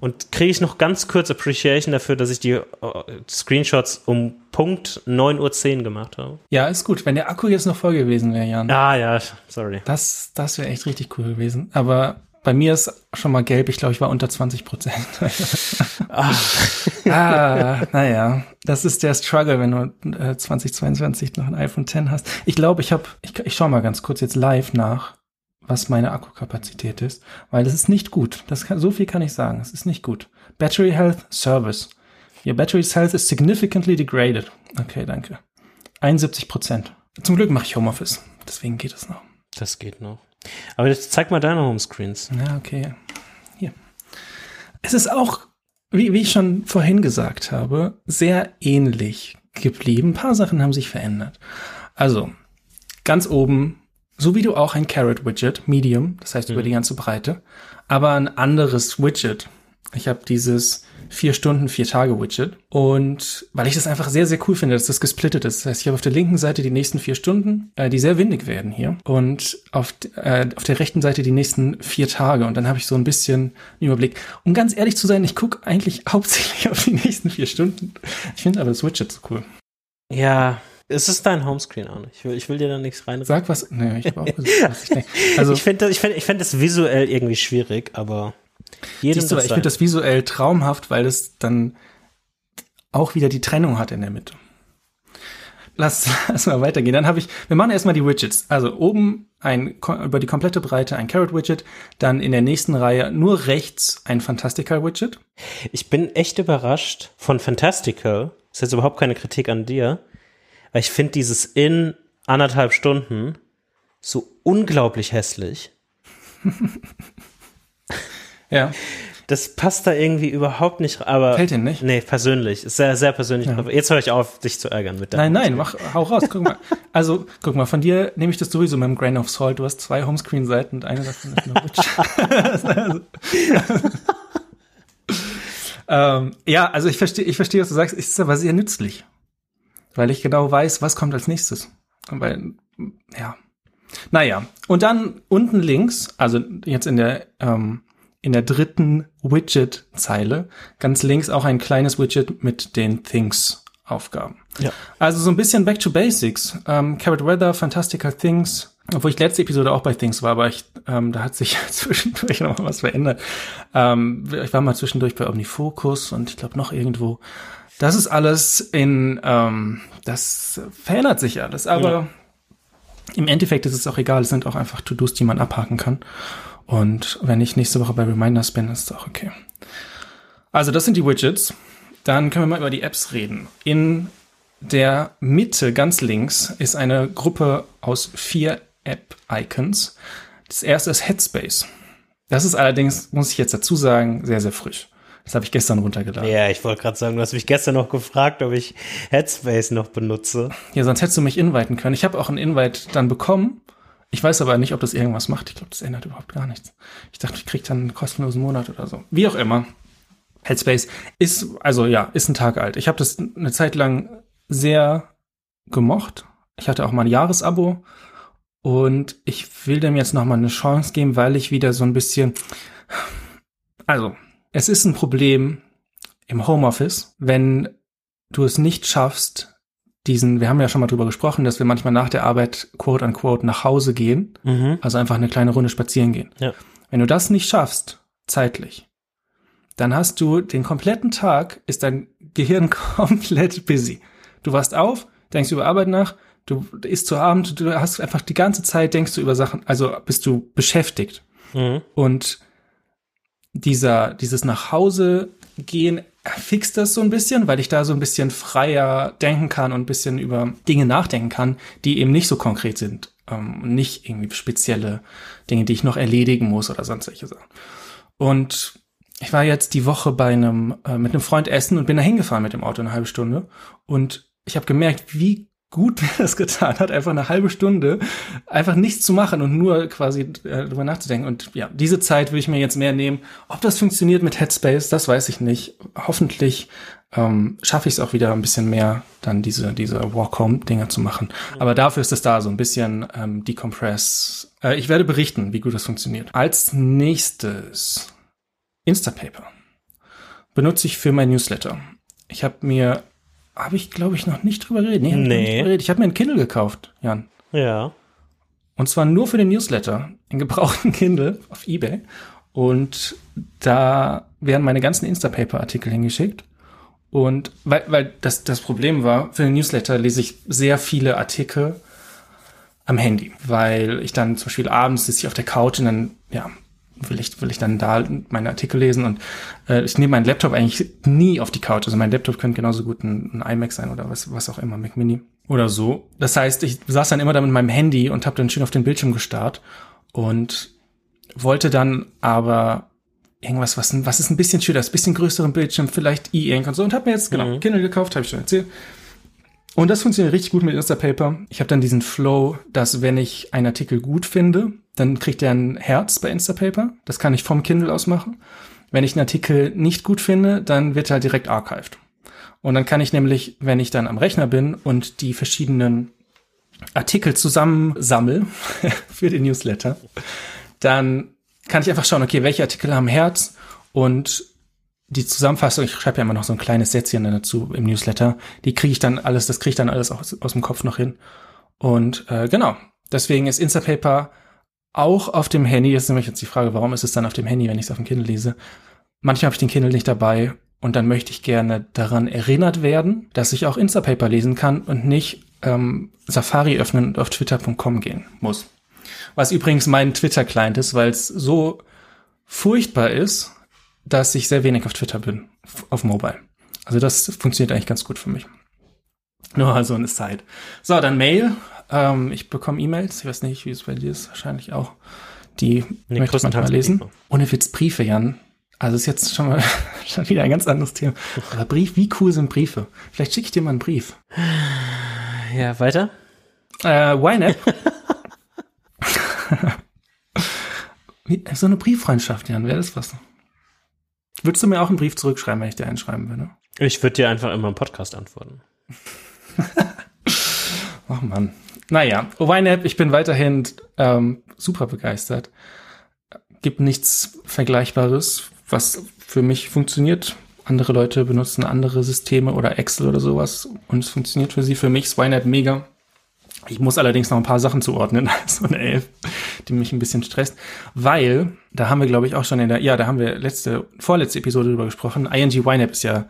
Speaker 2: Und kriege ich noch ganz kurz Appreciation dafür, dass ich die äh, Screenshots um Punkt 9.10 Uhr gemacht habe.
Speaker 1: Ja, ist gut. Wenn der Akku jetzt noch voll gewesen wäre, Jan.
Speaker 2: Ah ja, sorry.
Speaker 1: Das, das wäre echt richtig cool gewesen. Aber bei mir ist schon mal gelb. Ich glaube, ich war unter 20 Prozent. ah, naja. Das ist der Struggle, wenn du äh, 2022 noch ein iPhone X hast. Ich glaube, ich habe, ich, ich schaue mal ganz kurz jetzt live nach, was meine Akkukapazität ist, weil das ist nicht gut. Das kann, so viel kann ich sagen. Es ist nicht gut. Battery Health Service. Your battery's health is significantly degraded. Okay, danke. 71 Prozent. Zum Glück mache ich Homeoffice. Deswegen geht es noch.
Speaker 2: Das geht noch. Aber jetzt zeig mal deine Homescreens.
Speaker 1: Ja, okay. Hier. Es ist auch, wie, wie ich schon vorhin gesagt habe, sehr ähnlich geblieben. Ein paar Sachen haben sich verändert. Also, ganz oben, so wie du auch ein Carrot-Widget, Medium, das heißt über die ganze Breite, aber ein anderes Widget. Ich habe dieses vier Stunden, vier Tage Widget. Und weil ich das einfach sehr, sehr cool finde, dass das gesplittet ist. Das heißt, ich habe auf der linken Seite die nächsten vier Stunden, äh, die sehr windig werden hier. Und auf, äh, auf der rechten Seite die nächsten vier Tage. Und dann habe ich so ein bisschen einen Überblick. Um ganz ehrlich zu sein, ich gucke eigentlich hauptsächlich auf die nächsten vier Stunden. Ich finde aber das Widget so cool.
Speaker 2: Ja, es ist dein Homescreen auch nicht. Ich will, ich will dir da nichts rein.
Speaker 1: Sag was. Nee, ich habe auch gesagt, was ich denke. Also,
Speaker 2: ich finde ich find, ich find das visuell irgendwie schwierig, aber
Speaker 1: Siehst du, ich finde das visuell traumhaft, weil es dann auch wieder die Trennung hat in der Mitte. Lass, lass mal weitergehen. Dann habe ich, wir machen erstmal die Widgets. Also oben ein über die komplette Breite ein Carrot Widget, dann in der nächsten Reihe nur rechts ein Fantastical Widget.
Speaker 2: Ich bin echt überrascht von Fantastical. Das ist jetzt überhaupt keine Kritik an dir, weil ich finde dieses in anderthalb Stunden so unglaublich hässlich.
Speaker 1: Ja,
Speaker 2: Das passt da irgendwie überhaupt nicht, aber.
Speaker 1: Fällt dir nicht?
Speaker 2: Nee, persönlich. Ist sehr, sehr persönlich. Aber Jetzt höre ich auf, dich zu ärgern mit der.
Speaker 1: nein, nein, mach, hau raus. Guck mal. Also, guck mal, von dir nehme ich das sowieso mit dem Grain of Salt. Du hast zwei Homescreen-Seiten und eine davon ist nur Widget. ähm, ja, also ich verstehe, ich verstehe, was du sagst. Es ist aber sehr nützlich. Weil ich genau weiß, was kommt als nächstes. Weil, ja. Naja. Und dann unten links, also jetzt in der, ähm, in der dritten Widget-Zeile, ganz links auch ein kleines Widget mit den Things Aufgaben.
Speaker 2: Ja.
Speaker 1: Also so ein bisschen Back to Basics. Ähm, Carrot Weather, Fantastical Things, obwohl ich letzte Episode auch bei Things war, aber ich, ähm, da hat sich zwischendurch noch mal was verändert. Ähm, ich war mal zwischendurch bei Omnifocus und ich glaube noch irgendwo. Das ist alles in, ähm, das verändert sich alles, aber
Speaker 2: Ja.
Speaker 1: im Endeffekt ist es auch egal. Es sind auch einfach To-Dos, die man abhaken kann. Und wenn ich nächste Woche bei Reminders bin, ist es auch okay. Also das sind die Widgets. Dann können wir mal über die Apps reden. In der Mitte, ganz links, ist eine Gruppe aus vier App-Icons. Das erste ist Headspace. Das ist allerdings, muss ich jetzt dazu sagen, sehr, sehr frisch. Das habe ich gestern runtergeladen.
Speaker 2: Ja, ich wollte gerade sagen, du hast mich gestern noch gefragt, ob ich Headspace noch benutze.
Speaker 1: Ja, sonst hättest du mich inviten können. Ich habe auch einen Invite dann bekommen. Ich weiß aber nicht, ob das irgendwas macht. Ich glaube, das ändert überhaupt gar nichts. Ich dachte, ich krieg dann einen kostenlosen Monat oder so. Wie auch immer. Headspace ist, also ja, ist ein Tag alt. Ich habe das eine Zeit lang sehr gemocht. Ich hatte auch mal ein Jahresabo und ich will dem jetzt noch mal eine Chance geben, weil ich wieder so ein bisschen, also es ist ein Problem im Homeoffice, wenn du es nicht schaffst, diesen, wir haben ja schon mal drüber gesprochen, dass wir manchmal nach der Arbeit quote unquote nach Hause gehen,
Speaker 2: Mhm.
Speaker 1: also einfach eine kleine Runde spazieren gehen.
Speaker 2: Ja.
Speaker 1: Wenn du das nicht schaffst, zeitlich, dann hast du den kompletten Tag, ist dein Gehirn komplett busy. Du wachst auf, denkst über Arbeit nach, du isst zu Abend, du hast einfach die ganze Zeit, denkst du über Sachen, also bist du beschäftigt.
Speaker 2: Mhm.
Speaker 1: Und dieser, dieses nach Hause gehen fixt das so ein bisschen, weil ich da so ein bisschen freier denken kann und ein bisschen über Dinge nachdenken kann, die eben nicht so konkret sind. Ähm, nicht irgendwie spezielle Dinge, die ich noch erledigen muss oder sonst welche Sachen. Und ich war jetzt die Woche bei einem, äh, mit einem Freund essen und bin da hingefahren mit dem Auto eine halbe Stunde. Und ich habe gemerkt, wie gut mir das getan hat, einfach eine halbe Stunde einfach nichts zu machen und nur quasi äh, drüber nachzudenken. Und ja, diese Zeit will ich mir jetzt mehr nehmen. Ob das funktioniert mit Headspace, das weiß ich nicht. Hoffentlich ähm, schaffe ich es auch wieder ein bisschen mehr, dann diese, diese Walk-Home-Dinger zu machen. Aber dafür ist es da so ein bisschen ähm, Decompress. Äh, ich werde berichten, wie gut das funktioniert. Als nächstes Instapaper benutze ich für mein Newsletter. Ich habe mir habe ich, glaube ich, noch nicht drüber geredet. Nee. hab ich noch
Speaker 2: Nee.
Speaker 1: nicht drüber geredet. Ich habe mir ein Kindle gekauft, Jan.
Speaker 2: Ja.
Speaker 1: Und zwar nur für den Newsletter. Einen gebrauchten Kindle auf Ebay. Und da werden meine ganzen Instapaper-Artikel hingeschickt. Und weil, weil das, das Problem war, für den Newsletter lese ich sehr viele Artikel am Handy, weil ich dann zum Beispiel abends sitze ich auf der Couch und dann, ja, will ich, will ich dann da meine Artikel lesen und äh, ich nehme meinen Laptop eigentlich nie auf die Couch. Also mein Laptop könnte genauso gut ein, ein iMac sein oder was, was auch immer, Mac Mini oder so. Das heißt, ich saß dann immer da mit meinem Handy und habe dann schön auf den Bildschirm gestarrt und wollte dann aber irgendwas, was, was ist ein bisschen schöner, ein bisschen größeren Bildschirm, vielleicht E-Ink und so und habe mir jetzt, genau,
Speaker 2: Mhm.
Speaker 1: Kindle gekauft, habe ich schon erzählt. Und das funktioniert richtig gut mit Instapaper. Ich habe dann diesen Flow, dass wenn ich einen Artikel gut finde, dann kriegt er ein Herz bei Instapaper. Das kann ich vom Kindle aus machen. Wenn ich einen Artikel nicht gut finde, dann wird er halt direkt archived. Und dann kann ich nämlich, wenn ich dann am Rechner bin und die verschiedenen Artikel zusammensammel für den Newsletter, dann kann ich einfach schauen, okay, welche Artikel haben Herz und die Zusammenfassung, ich schreibe ja immer noch so ein kleines Sätzchen dazu im Newsletter, die kriege ich dann alles, das kriege ich dann alles aus, aus dem Kopf noch hin. Und äh, genau, deswegen ist Instapaper auch auf dem Handy, jetzt ist nämlich jetzt die Frage, warum ist es dann auf dem Handy, wenn ich es auf dem Kindle lese? Manchmal habe ich den Kindle nicht dabei und dann möchte ich gerne daran erinnert werden, dass ich auch Instapaper lesen kann und nicht ähm, Safari öffnen und auf twitter.com gehen muss. Was übrigens mein Twitter-Client ist, weil es so furchtbar ist, dass ich sehr wenig auf Twitter bin, auf Mobile. Also das funktioniert eigentlich ganz gut für mich. Nur also eine Side. So, dann Mail. Ähm, ich bekomme E-Mails. Ich weiß nicht, wie es bei dir ist. Wahrscheinlich auch. Die
Speaker 2: Nee,
Speaker 1: möchte ich manchmal lesen.
Speaker 2: Briefe.
Speaker 1: Ohne Witz, Briefe, Jan. Also ist jetzt schon mal schon wieder ein ganz anderes Thema. Aber Brief, wie cool sind Briefe? Vielleicht schicke ich dir mal einen Brief.
Speaker 2: Ja, weiter?
Speaker 1: Äh, YNAB. So eine Brieffreundschaft, Jan, wäre das was? Würdest du mir auch einen Brief zurückschreiben, wenn ich dir einen schreiben würde?
Speaker 2: Ich würde dir einfach immer im Podcast antworten.
Speaker 1: Ach Mann. Naja, YNAB, ich bin weiterhin ähm, super begeistert. Gibt nichts Vergleichbares, was für mich funktioniert andere Leute benutzen andere Systeme oder Excel oder sowas und es funktioniert für sie. Für mich ist YNAB mega. Ich muss allerdings noch ein paar Sachen zuordnen, so eine 11, die mich ein bisschen stresst, weil, da haben wir glaube ich auch schon in der, ja, da haben wir letzte, vorletzte Episode drüber gesprochen, ING YNAB ist ja,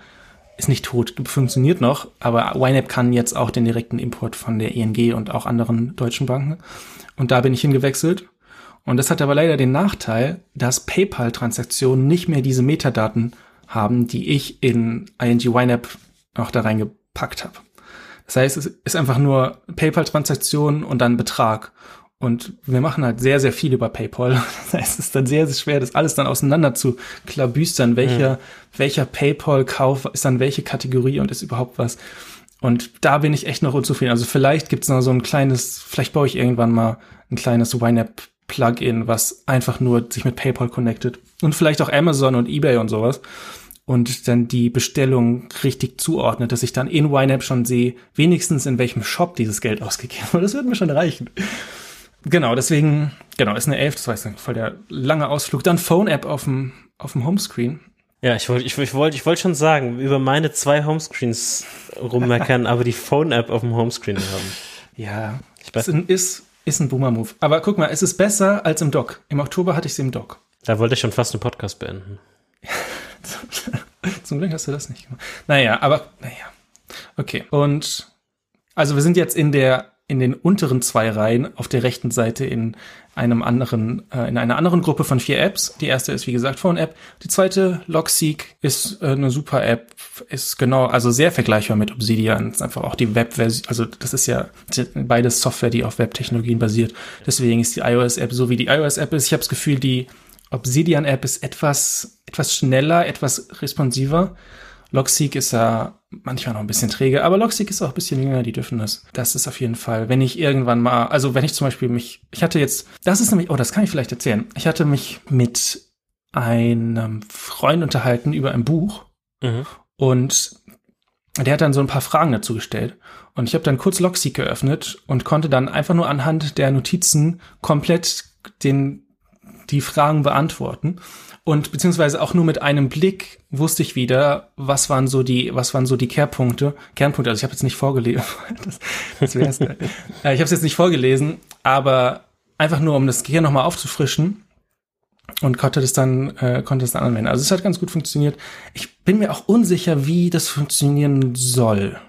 Speaker 1: ist nicht tot, funktioniert noch, aber YNAB kann jetzt auch den direkten Import von der ING und auch anderen deutschen Banken. Und da bin ich hingewechselt. Und das hat aber leider den Nachteil, dass PayPal-Transaktionen nicht mehr diese Metadaten haben, die ich in ING YNAB auch da reingepackt habe. Das heißt, es ist einfach nur PayPal-Transaktion und dann Betrag. Und wir machen halt sehr, sehr viel über PayPal. Das heißt, es ist dann sehr, sehr schwer, das alles dann auseinander zu klabüstern. Welcher, mhm. welcher PayPal-Kauf ist dann welche Kategorie und ist überhaupt was. Und da bin ich echt noch unzufrieden. Also vielleicht gibt's noch so ein kleines, vielleicht baue ich irgendwann mal ein kleines YNAB-Plugin, was einfach nur sich mit PayPal connectet. Und vielleicht auch Amazon und eBay und sowas und dann die Bestellung richtig zuordnet, dass ich dann in YNAB schon sehe, wenigstens in welchem Shop dieses Geld ausgegeben wurde. Das wird mir schon reichen. Genau, deswegen, genau, ist eine 11, das weiß ich, voll der lange Ausflug. Dann Phone-App auf dem, auf dem Homescreen.
Speaker 2: Ja, ich wollte ich, ich wollte ich wollte schon sagen, über meine zwei Homescreens rummeckern, aber die Phone-App auf dem Homescreen haben.
Speaker 1: Ja, ich weiß. Ist, ist, ist ein Boomer-Move. Aber guck mal, es ist besser als im Dock. Im Oktober hatte ich sie im Dock.
Speaker 2: Da wollte ich schon fast einen Podcast beenden.
Speaker 1: Zum Glück hast du das nicht gemacht. Naja, aber naja. Okay. Und also wir sind jetzt in der in den unteren zwei Reihen auf der rechten Seite in einem anderen, äh, in einer anderen Gruppe von vier Apps. Die erste ist, wie gesagt, Phone-App. Die zweite, Logseek, ist äh, eine super App, ist genau, also sehr vergleichbar mit Obsidian. Ist einfach auch die Web-Version, also das ist ja beides Software, die auf Web-Technologien basiert. Deswegen ist die iOS-App so, wie die iOS-App ist. Ich habe das Gefühl, die Obsidian-App ist etwas, etwas schneller, etwas responsiver. Logseek ist ja manchmal noch ein bisschen träge, aber Logseek ist auch ein bisschen jünger, die dürfen das. Das ist auf jeden Fall, wenn ich irgendwann mal, also wenn ich zum Beispiel mich, ich hatte jetzt, das ist nämlich, oh, das kann ich vielleicht erzählen. Ich hatte mich mit einem Freund unterhalten über ein Buch mhm. und der hat dann so ein paar Fragen dazu gestellt. Und ich habe dann kurz Logseek geöffnet und konnte dann einfach nur anhand der Notizen komplett den die Fragen beantworten. Und beziehungsweise auch nur mit einem Blick wusste ich wieder, was waren so die, was waren so die Kehrpunkte, Kernpunkte. Also ich habe jetzt nicht vorgelesen, das, das wär's, äh, ich habe es jetzt nicht vorgelesen, aber einfach nur, um das Gehirn nochmal aufzufrischen und konnte das dann, äh, konnte das dann anwenden. Also es hat ganz gut funktioniert. Ich bin mir auch unsicher, wie das funktionieren soll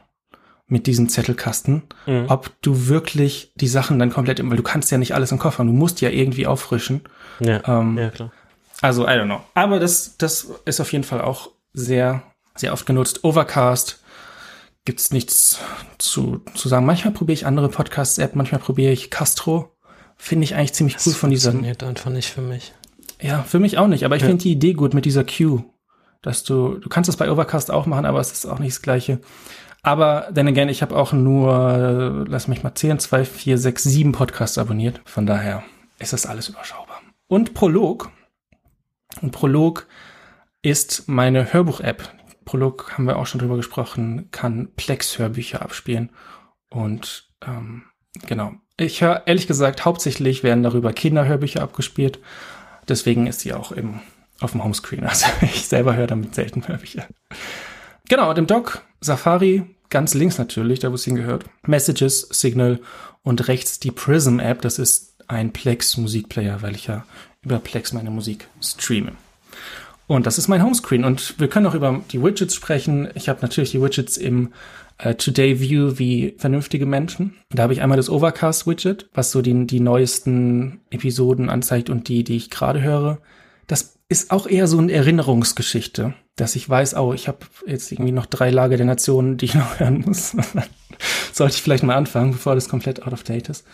Speaker 1: mit diesem Zettelkasten, mhm. ob du wirklich die Sachen dann komplett, weil du kannst ja nicht alles im Koffer, du musst ja irgendwie auffrischen.
Speaker 2: Ja, ähm, ja klar.
Speaker 1: Also, I don't know. Aber das, das ist auf jeden Fall auch sehr, sehr oft genutzt. Overcast gibt's nichts zu, zu sagen. Manchmal probiere ich andere Podcasts-App, manchmal probiere ich Castro. Finde ich eigentlich ziemlich das cool von dieser.
Speaker 2: Funktioniert einfach nicht für mich.
Speaker 1: Ja, für mich auch nicht, aber ich ja. finde die Idee gut mit dieser Queue. Dass du, du kannst das bei Overcast auch machen, aber es ist auch nicht das Gleiche. Aber then again, ich habe auch nur, lass mich mal zählen, zwei, vier, sechs, sieben Podcasts abonniert. Von daher ist das alles überschaubar. Und Prolog. Und Prolog ist meine Hörbuch-App. Prolog haben wir auch schon drüber gesprochen, kann Plex-Hörbücher abspielen. Und ähm, genau. Ich höre ehrlich gesagt, hauptsächlich werden darüber Kinderhörbücher abgespielt. Deswegen ist sie auch im, auf dem Homescreen. Also ich selber höre damit selten Hörbücher. Genau, dem Doc, Safari, ganz links natürlich, da wo es hingehört. Messages, Signal und rechts die Prism App. Das ist ein Plex Musikplayer, weil ich ja über Plex meine Musik streame. Und das ist mein Homescreen. Und wir können auch über die Widgets sprechen. Ich habe natürlich die Widgets im äh, Today View wie vernünftige Menschen. Da habe ich einmal das Overcast Widget, was so die, die neuesten Episoden anzeigt und die, die ich gerade höre. Das ist auch eher so eine Erinnerungsgeschichte dass ich weiß, oh, ich habe jetzt irgendwie noch drei Lager der Nationen, die ich noch hören muss. Sollte ich vielleicht mal anfangen, bevor das komplett out of date ist.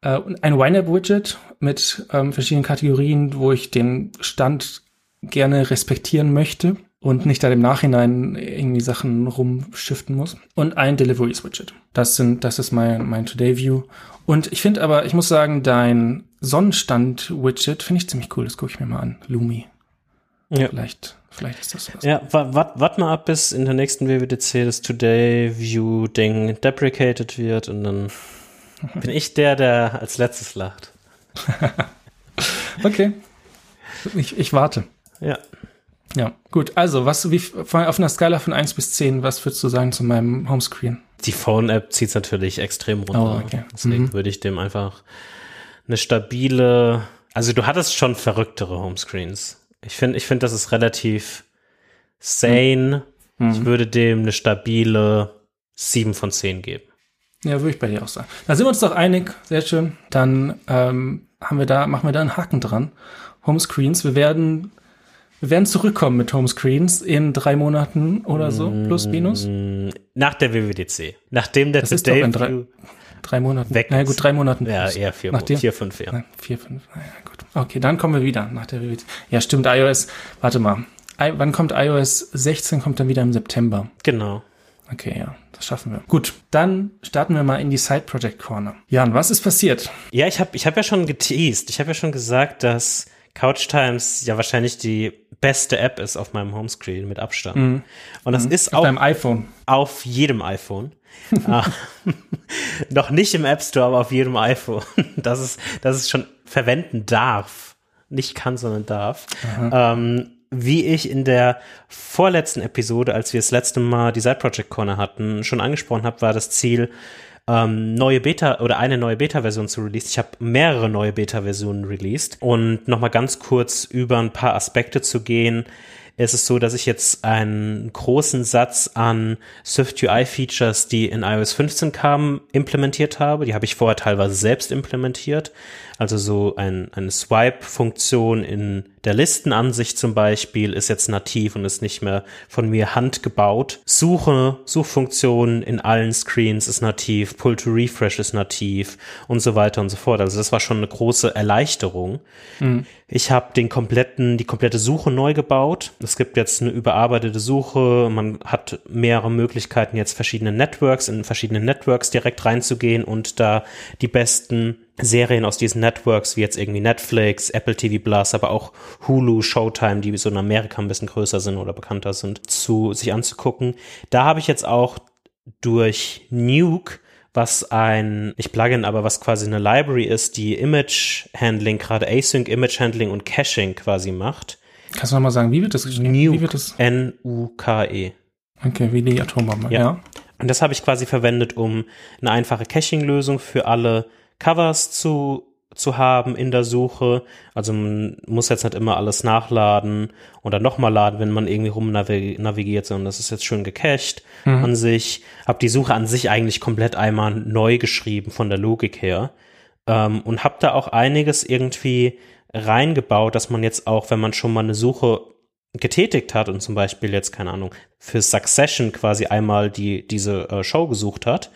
Speaker 1: Äh, ein YNAB-Widget mit ähm, verschiedenen Kategorien, wo ich den Stand gerne respektieren möchte und nicht da im Nachhinein irgendwie Sachen rumschiften muss. Und ein Deliveries-Widget. Das sind, das ist mein, mein Today-View. Und ich finde aber, ich muss sagen, dein Sonnenstand-Widget finde ich ziemlich cool. Das gucke ich mir mal an. Lumi. Ja. Vielleicht Vielleicht ist das was.
Speaker 2: Ja, warte wart mal ab, bis in der nächsten WWDC das Today View Ding deprecated wird und dann bin ich der, der als letztes lacht.
Speaker 1: okay. Ich, ich warte.
Speaker 2: Ja.
Speaker 1: Ja, gut. Also, was, wie, auf einer Skala von 1 bis 10, was würdest du sagen zu meinem Homescreen?
Speaker 2: Die Phone-App zieht es natürlich extrem runter.
Speaker 1: Oh, okay.
Speaker 2: Deswegen
Speaker 1: Mhm.
Speaker 2: würde ich dem einfach eine stabile, also du hattest schon verrücktere Homescreens. Ich finde, ich finde, das ist relativ sane.
Speaker 1: Mhm.
Speaker 2: Ich würde dem eine stabile 7 von 10 geben.
Speaker 1: Ja, würde ich bei dir auch sagen. Da sind wir uns doch einig. Sehr schön. Dann ähm, haben wir da, machen wir da einen Haken dran. Homescreens. Wir werden, wir werden zurückkommen mit Homescreens in drei Monaten oder so, plus minus.
Speaker 2: Mm, Nach der WWDC. Nachdem der
Speaker 1: Das ist doch in drei-
Speaker 2: Today
Speaker 1: Drei Monaten.
Speaker 2: Weg
Speaker 1: Na ja,
Speaker 2: ist.
Speaker 1: gut, drei Monaten.
Speaker 2: Ja,
Speaker 1: plus.
Speaker 2: eher vier,
Speaker 1: Nachdem-
Speaker 2: vier, fünf, ja.
Speaker 1: Nein, vier, fünf. Naja, gut. Okay, dann kommen wir wieder nach der WWDC. Ja, stimmt, iOS. Warte mal. I, wann kommt iOS 16? Kommt dann wieder im September.
Speaker 2: Genau.
Speaker 1: Okay, ja, das schaffen wir. Gut, dann starten wir mal in die Side Project Corner. Jan, was ist passiert?
Speaker 2: Ja, ich habe ich hab ja schon geteased. Ich habe ja schon gesagt, dass Couch Times ja wahrscheinlich die beste App ist auf meinem Homescreen mit Abstand. Und das ist
Speaker 1: Auf deinem iPhone.
Speaker 2: auf jedem iPhone. Ah, Noch nicht im App Store, aber auf jedem iPhone. Das ist, das es schon verwenden darf. Nicht kann, sondern darf. Ähm, wie ich in der vorletzten Episode, als wir das letzte Mal die Side Project Corner hatten, schon angesprochen habe, war das Ziel, ähm, neue Beta oder eine neue Beta-Version zu release. Ich habe mehrere neue Beta-Versionen released und nochmal ganz kurz über ein paar Aspekte zu gehen. Es ist so, dass ich jetzt einen großen Satz an Swift UI-Features, die in iOS 15 kamen, implementiert habe. Die habe ich vorher teilweise selbst implementiert. Also so ein, eine Swipe-Funktion in der Listenansicht zum Beispiel ist jetzt nativ und ist nicht mehr von mir handgebaut. Suche, Suchfunktion in allen Screens ist nativ, Pull to Refresh ist nativ und so weiter und so fort. Also das war schon eine große Erleichterung. Ich habe den kompletten, die komplette Suche neu gebaut. Es gibt jetzt eine überarbeitete Suche. Man hat mehrere Möglichkeiten, jetzt verschiedene Networks, in verschiedene Networks direkt reinzugehen und da die besten Serien aus diesen Networks, wie jetzt irgendwie Netflix, Apple TV Plus, aber auch Hulu, Showtime, die so in Amerika ein bisschen größer sind oder bekannter sind, zu sich anzugucken. Da habe ich jetzt auch durch Nuke was ein, nicht Plugin, aber was quasi eine Library ist, die Image Handling, gerade Async Image Handling und Caching quasi macht.
Speaker 1: Kannst du noch mal sagen, wie wird das geschrieben? Das?
Speaker 2: N-U-K-E.
Speaker 1: Okay, wie die Atombombe.
Speaker 2: Ja.
Speaker 1: Ja.
Speaker 2: Und das habe ich quasi verwendet, um eine einfache Caching-Lösung für alle Covers zu, zu haben in der Suche. Also man muss jetzt nicht immer alles nachladen oder nochmal laden, wenn man irgendwie rumnavigiert, sondern das ist jetzt schön gecached an sich. Habe die Suche an sich eigentlich komplett einmal neu geschrieben von der Logik her. Ähm, und habe da auch einiges irgendwie reingebaut, dass man jetzt auch, wenn man schon mal eine Suche getätigt hat und zum Beispiel jetzt, keine Ahnung, für Succession quasi einmal die, diese äh, Show gesucht hat.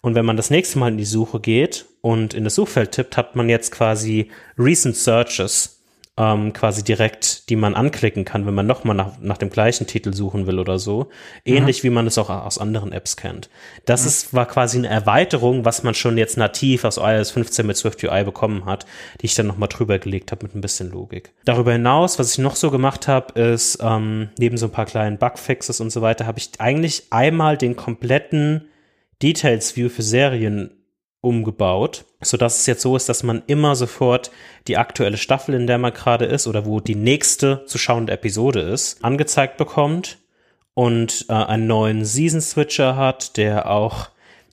Speaker 2: Und wenn man das nächste Mal in die Suche geht und in das Suchfeld tippt, hat man jetzt quasi Recent Searches ähm, quasi direkt, die man anklicken kann, wenn man nochmal nach, nach dem gleichen Titel suchen will oder so. Ähnlich wie man es auch aus anderen Apps kennt. Das ist, war quasi eine Erweiterung, was man schon jetzt nativ aus iOS 15 mit Swift UI bekommen hat, die ich dann nochmal drüber gelegt habe mit ein bisschen Logik. Darüber hinaus, was ich noch so gemacht habe, ist, ähm, neben so ein paar kleinen Bugfixes und so weiter, habe ich eigentlich einmal den kompletten Details View für Serien umgebaut, so dass es jetzt so ist, dass man immer sofort die aktuelle Staffel, in der man gerade ist oder wo die nächste zu schauende Episode ist, angezeigt bekommt und äh, einen neuen Season Switcher hat, der auch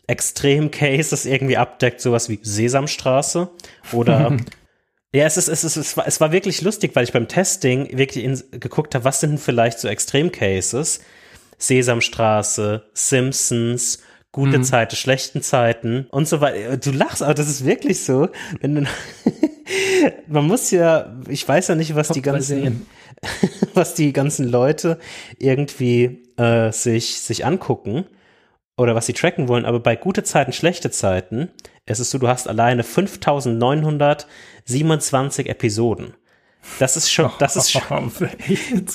Speaker 2: Extrem Cases irgendwie abdeckt, sowas wie Sesamstraße oder ja, es ist, es ist, es war, es war wirklich lustig, weil ich beim Testing wirklich in, geguckt habe, was sind denn vielleicht so Extrem-Cases? Sesamstraße, Simpsons, gute Zeiten, schlechten Zeiten und so weiter. Du lachst, aber das ist wirklich so. Wenn du, man muss ja, ich weiß ja nicht, was die
Speaker 1: Top drei
Speaker 2: ganzen, was die ganzen Leute irgendwie äh, sich, sich angucken oder was sie tracken wollen, aber bei gute Zeiten, schlechte Zeiten, ist es so, du hast alleine 5927 Episoden. Das ist schon, das ist schon,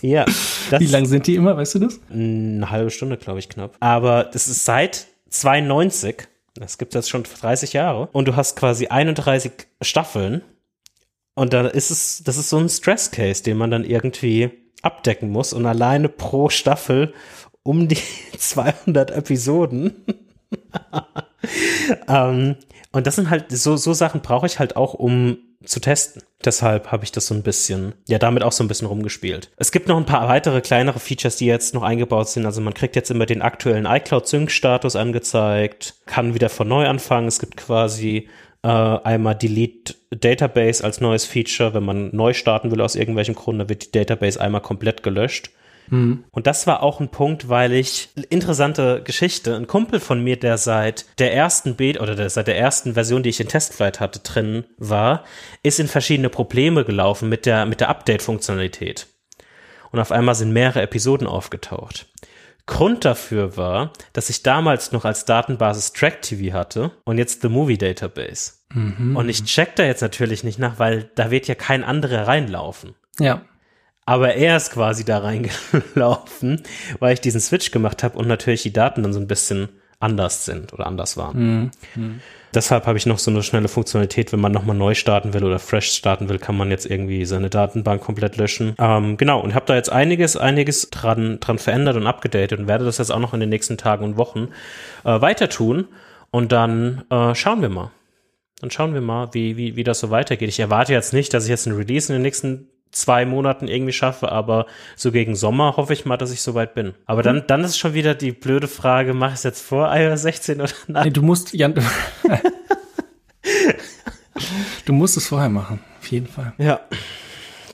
Speaker 2: ja, das
Speaker 1: Wie lang sind die immer, weißt du das?
Speaker 2: eine halbe Stunde, glaube ich, knapp. Aber das ist seit 92, das gibt es jetzt schon 30 Jahre, und du hast quasi 31 Staffeln. Und dann ist es, das ist so ein Stress-Case, den man dann irgendwie abdecken muss. Und alleine pro Staffel um die 200 Episoden. ähm, und das sind halt, so, so Sachen brauche ich halt auch, um zu testen. Deshalb habe ich das so ein bisschen, ja, damit auch so ein bisschen rumgespielt. Es gibt noch ein paar weitere kleinere Features, die jetzt noch eingebaut sind. Also man kriegt jetzt immer den aktuellen iCloud Sync Status angezeigt, kann wieder von neu anfangen. Es gibt quasi äh, einmal Delete Database als neues Feature. Wenn man neu starten will aus irgendwelchem Grund, dann wird die Database einmal komplett gelöscht. Mhm. Und das war auch ein Punkt, weil ich interessante Geschichte, ein Kumpel von mir, der seit der ersten Beta oder der, seit der ersten Version, die ich in Testflight hatte, drin war, ist in verschiedene Probleme gelaufen mit der mit der Update-Funktionalität. Und auf einmal sind mehrere Episoden aufgetaucht. Grund dafür war, dass ich damals noch als Datenbasis Track TV hatte und jetzt The Movie Database. Mhm. Und ich check da jetzt natürlich nicht nach, weil da wird ja kein anderer reinlaufen.
Speaker 1: Ja.
Speaker 2: Aber er ist quasi da reingelaufen, weil ich diesen Switch gemacht habe und natürlich die Daten dann so ein bisschen anders sind oder anders waren. Mhm. Deshalb habe ich noch so eine schnelle Funktionalität, wenn man nochmal neu starten will oder fresh starten will, kann man jetzt irgendwie seine Datenbank komplett löschen. Ähm, genau, und habe da jetzt einiges, einiges dran, dran verändert und abgedatet und werde das jetzt auch noch in den nächsten Tagen und Wochen äh, weiter tun. Und dann äh, schauen wir mal. Dann schauen wir mal, wie, wie, wie das so weitergeht. Ich erwarte jetzt nicht, dass ich jetzt ein Release in den nächsten zwei Monaten irgendwie schaffe, aber so gegen Sommer hoffe ich mal, dass ich soweit bin. Aber dann, dann ist schon wieder die blöde Frage, mach ich es jetzt vor iOS 16 oder
Speaker 1: nein? Nee, du musst, Jan, du musst es vorher machen, auf jeden Fall.
Speaker 2: Ja.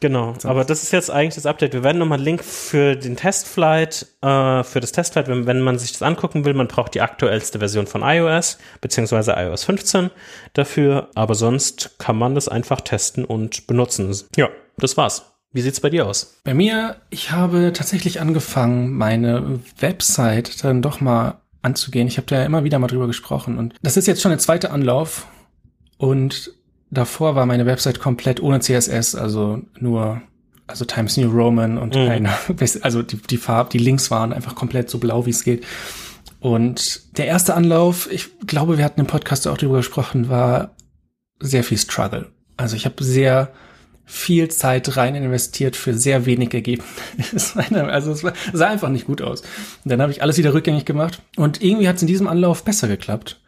Speaker 2: Genau, aber das ist jetzt eigentlich das Update. Wir werden nochmal einen Link für den Testflight, äh, für das Testflight, wenn, wenn man sich das angucken will, man braucht die aktuellste Version von iOS, beziehungsweise iOS 15 dafür, aber sonst kann man das einfach testen und benutzen. Ja, das war's. Wie sieht's bei dir aus?
Speaker 1: Bei mir, ich habe tatsächlich angefangen, meine Website dann doch mal anzugehen. Ich habe da ja immer wieder mal drüber gesprochen und das ist jetzt schon der zweite Anlauf und davor war meine Website komplett ohne CSS, also nur also Times New Roman und mhm. keine, also die, die Farbe, die Links waren einfach komplett so blau, wie es geht. Und der erste Anlauf, ich glaube, wir hatten im Podcast auch drüber gesprochen, war sehr viel Struggle. Also ich habe sehr viel Zeit rein investiert für sehr wenig Ergebnis. also es sah einfach nicht gut aus. Und dann habe ich alles wieder rückgängig gemacht und irgendwie hat es in diesem Anlauf besser geklappt.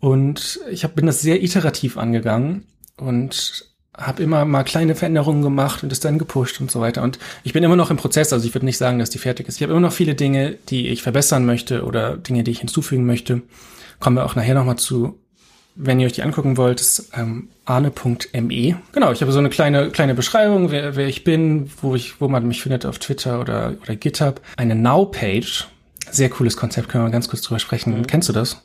Speaker 1: Und ich hab, bin das sehr iterativ angegangen und habe immer mal kleine Veränderungen gemacht und es dann gepusht und so weiter. Und ich bin immer noch im Prozess, also ich würde nicht sagen, dass die fertig ist. Ich habe immer noch viele Dinge, die ich verbessern möchte oder Dinge, die ich hinzufügen möchte. Kommen wir auch nachher nochmal zu wenn ihr euch die angucken wollt, ist ähm, arne.me. Genau, ich habe so eine kleine kleine Beschreibung, wer, wer ich bin, wo ich, wo man mich findet auf Twitter oder oder GitHub. Eine Now-Page, sehr cooles Konzept, können wir ganz kurz drüber sprechen. Mhm. Kennst du das?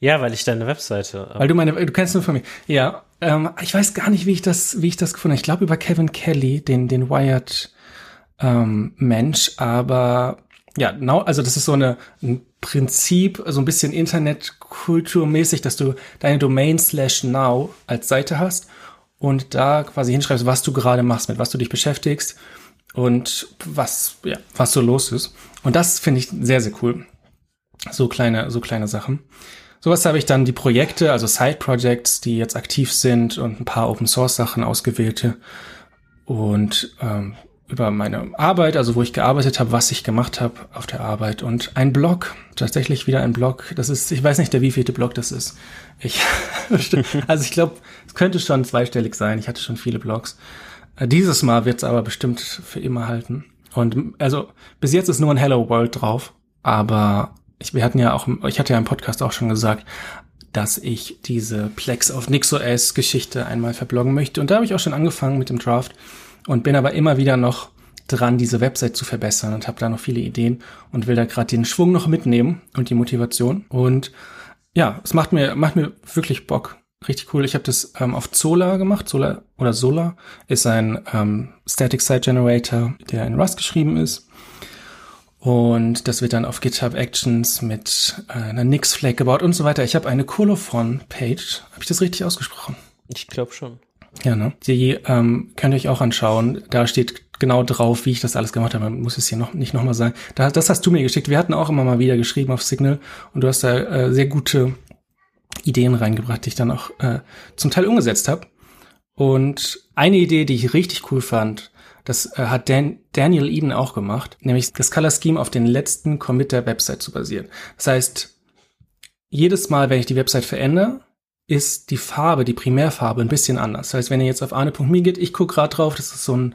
Speaker 2: Ja, weil ich deine Webseite.
Speaker 1: Weil du meine, du kennst nur von mir. Ja, ähm, ich weiß gar nicht, wie ich das, wie ich das gefunden habe. Ich glaube über Kevin Kelly, den den Wired ähm, Mensch, aber ja, now, also das ist so eine, ein Prinzip, so ein bisschen Internetkulturmäßig, dass du deine Domain slash now als Seite hast und da quasi hinschreibst, was du gerade machst, mit was du dich beschäftigst und was, ja, was so los ist. Und das finde ich sehr, sehr cool. So kleine, so kleine Sachen. Sowas habe ich dann die Projekte, also Side Projects, die jetzt aktiv sind und ein paar Open Source Sachen ausgewählte. Und ähm, über meine Arbeit, also wo ich gearbeitet habe, was ich gemacht habe auf der Arbeit und ein Blog, tatsächlich wieder ein Blog. Das ist, ich weiß nicht, der wievielte Blog das ist. Ich, also ich glaube, es könnte schon zweistellig sein. Ich hatte schon viele Blogs. Äh, dieses Mal wird es aber bestimmt für immer halten. Und also bis jetzt ist nur ein Hello World drauf, aber ich, wir hatten ja auch, ich hatte ja im Podcast auch schon gesagt, dass ich diese Plex auf NixOS Geschichte einmal verbloggen möchte. Und da habe ich auch schon angefangen mit dem Draft und bin aber immer wieder noch dran, diese Website zu verbessern und habe da noch viele Ideen und will da gerade den Schwung noch mitnehmen und die Motivation. Und ja, es macht mir, macht mir wirklich Bock. Richtig cool. Ich habe das ähm, auf Zola gemacht. Zola oder Sola ist ein ähm, Static Site Generator, der in Rust geschrieben ist. Und das wird dann auf GitHub Actions mit äh, einer Nix-Flag gebaut und so weiter. Ich habe eine Colophon-Page. Habe ich das richtig ausgesprochen?
Speaker 2: Ich glaube schon.
Speaker 1: Ja, ne? Die ähm, könnt ihr euch auch anschauen. Da steht genau drauf, wie ich das alles gemacht habe. Man muss es hier noch nicht nochmal sagen. Da, das hast du mir geschickt. Wir hatten auch immer mal wieder geschrieben auf Signal und du hast da äh, sehr gute Ideen reingebracht, die ich dann auch äh, zum Teil umgesetzt habe. Und eine Idee, die ich richtig cool fand, das äh, hat Dan Daniel Eden auch gemacht, nämlich das Color Scheme auf den letzten Commit der Website zu basieren. Das heißt, jedes Mal, wenn ich die Website verändere, ist die Farbe, die Primärfarbe ein bisschen anders. Das heißt, wenn ihr jetzt auf arne.me geht, ich gucke gerade drauf, das ist so ein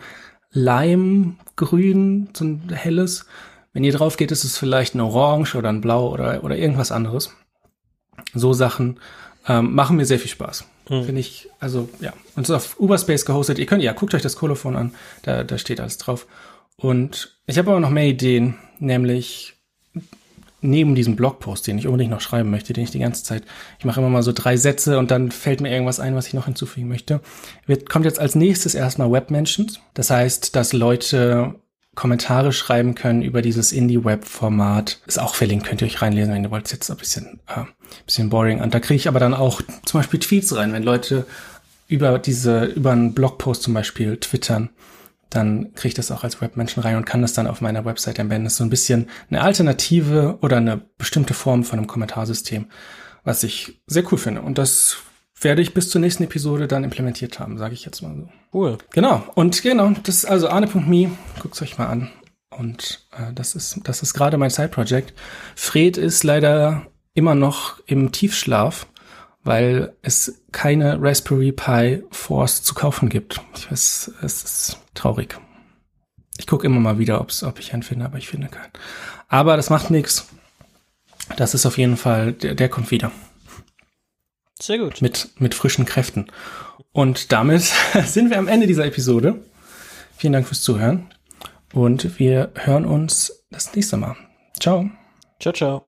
Speaker 1: Leimgrün, so ein helles. Wenn ihr drauf geht, ist es vielleicht ein Orange oder ein Blau oder, oder irgendwas anderes. So Sachen ähm, machen mir sehr viel Spaß. Mhm. Finde ich, also ja. Und es ist auf Uberspace gehostet. Ihr könnt, ja, guckt euch das Kolophon an. Da, da steht alles drauf. Und ich habe aber noch mehr Ideen, nämlich neben diesem Blogpost, den ich unbedingt noch schreiben möchte, den ich die ganze Zeit, ich mache immer mal so drei Sätze und dann fällt mir irgendwas ein, was ich noch hinzufügen möchte. Wird, kommt jetzt als nächstes erstmal Webmentions. Das heißt, dass Leute Kommentare schreiben können über dieses Indie-Web-Format. Ist auch verlinkt, könnt ihr euch reinlesen, wenn ihr wollt. Ist jetzt ein bisschen, äh, bisschen boring. Und da kriege ich aber dann auch zum Beispiel Tweets rein, wenn Leute über diese, über einen Blogpost zum Beispiel twittern dann kriege ich das auch als Webmenschen rein und kann das dann auf meiner Website anwenden. Das ist so ein bisschen eine Alternative oder eine bestimmte Form von einem Kommentarsystem, was ich sehr cool finde. Und das werde ich bis zur nächsten Episode dann implementiert haben, sage ich jetzt mal so.
Speaker 2: Cool.
Speaker 1: Genau. Und genau, das ist also arne.me. Guckt euch mal an. Und äh, das ist, das ist gerade mein Side-Project. Fred ist leider immer noch im Tiefschlaf weil es keine Raspberry Pi Force zu kaufen gibt. Ich weiß, es ist traurig. Ich gucke immer mal wieder, ob's, ob ich einen finde, aber ich finde keinen. Aber das macht nichts. Das ist auf jeden Fall, der, der kommt wieder.
Speaker 2: Sehr gut.
Speaker 1: Mit, mit frischen Kräften. Und damit sind wir am Ende dieser Episode. Vielen Dank fürs Zuhören. Und wir hören uns das nächste Mal. Ciao.
Speaker 2: Ciao, ciao.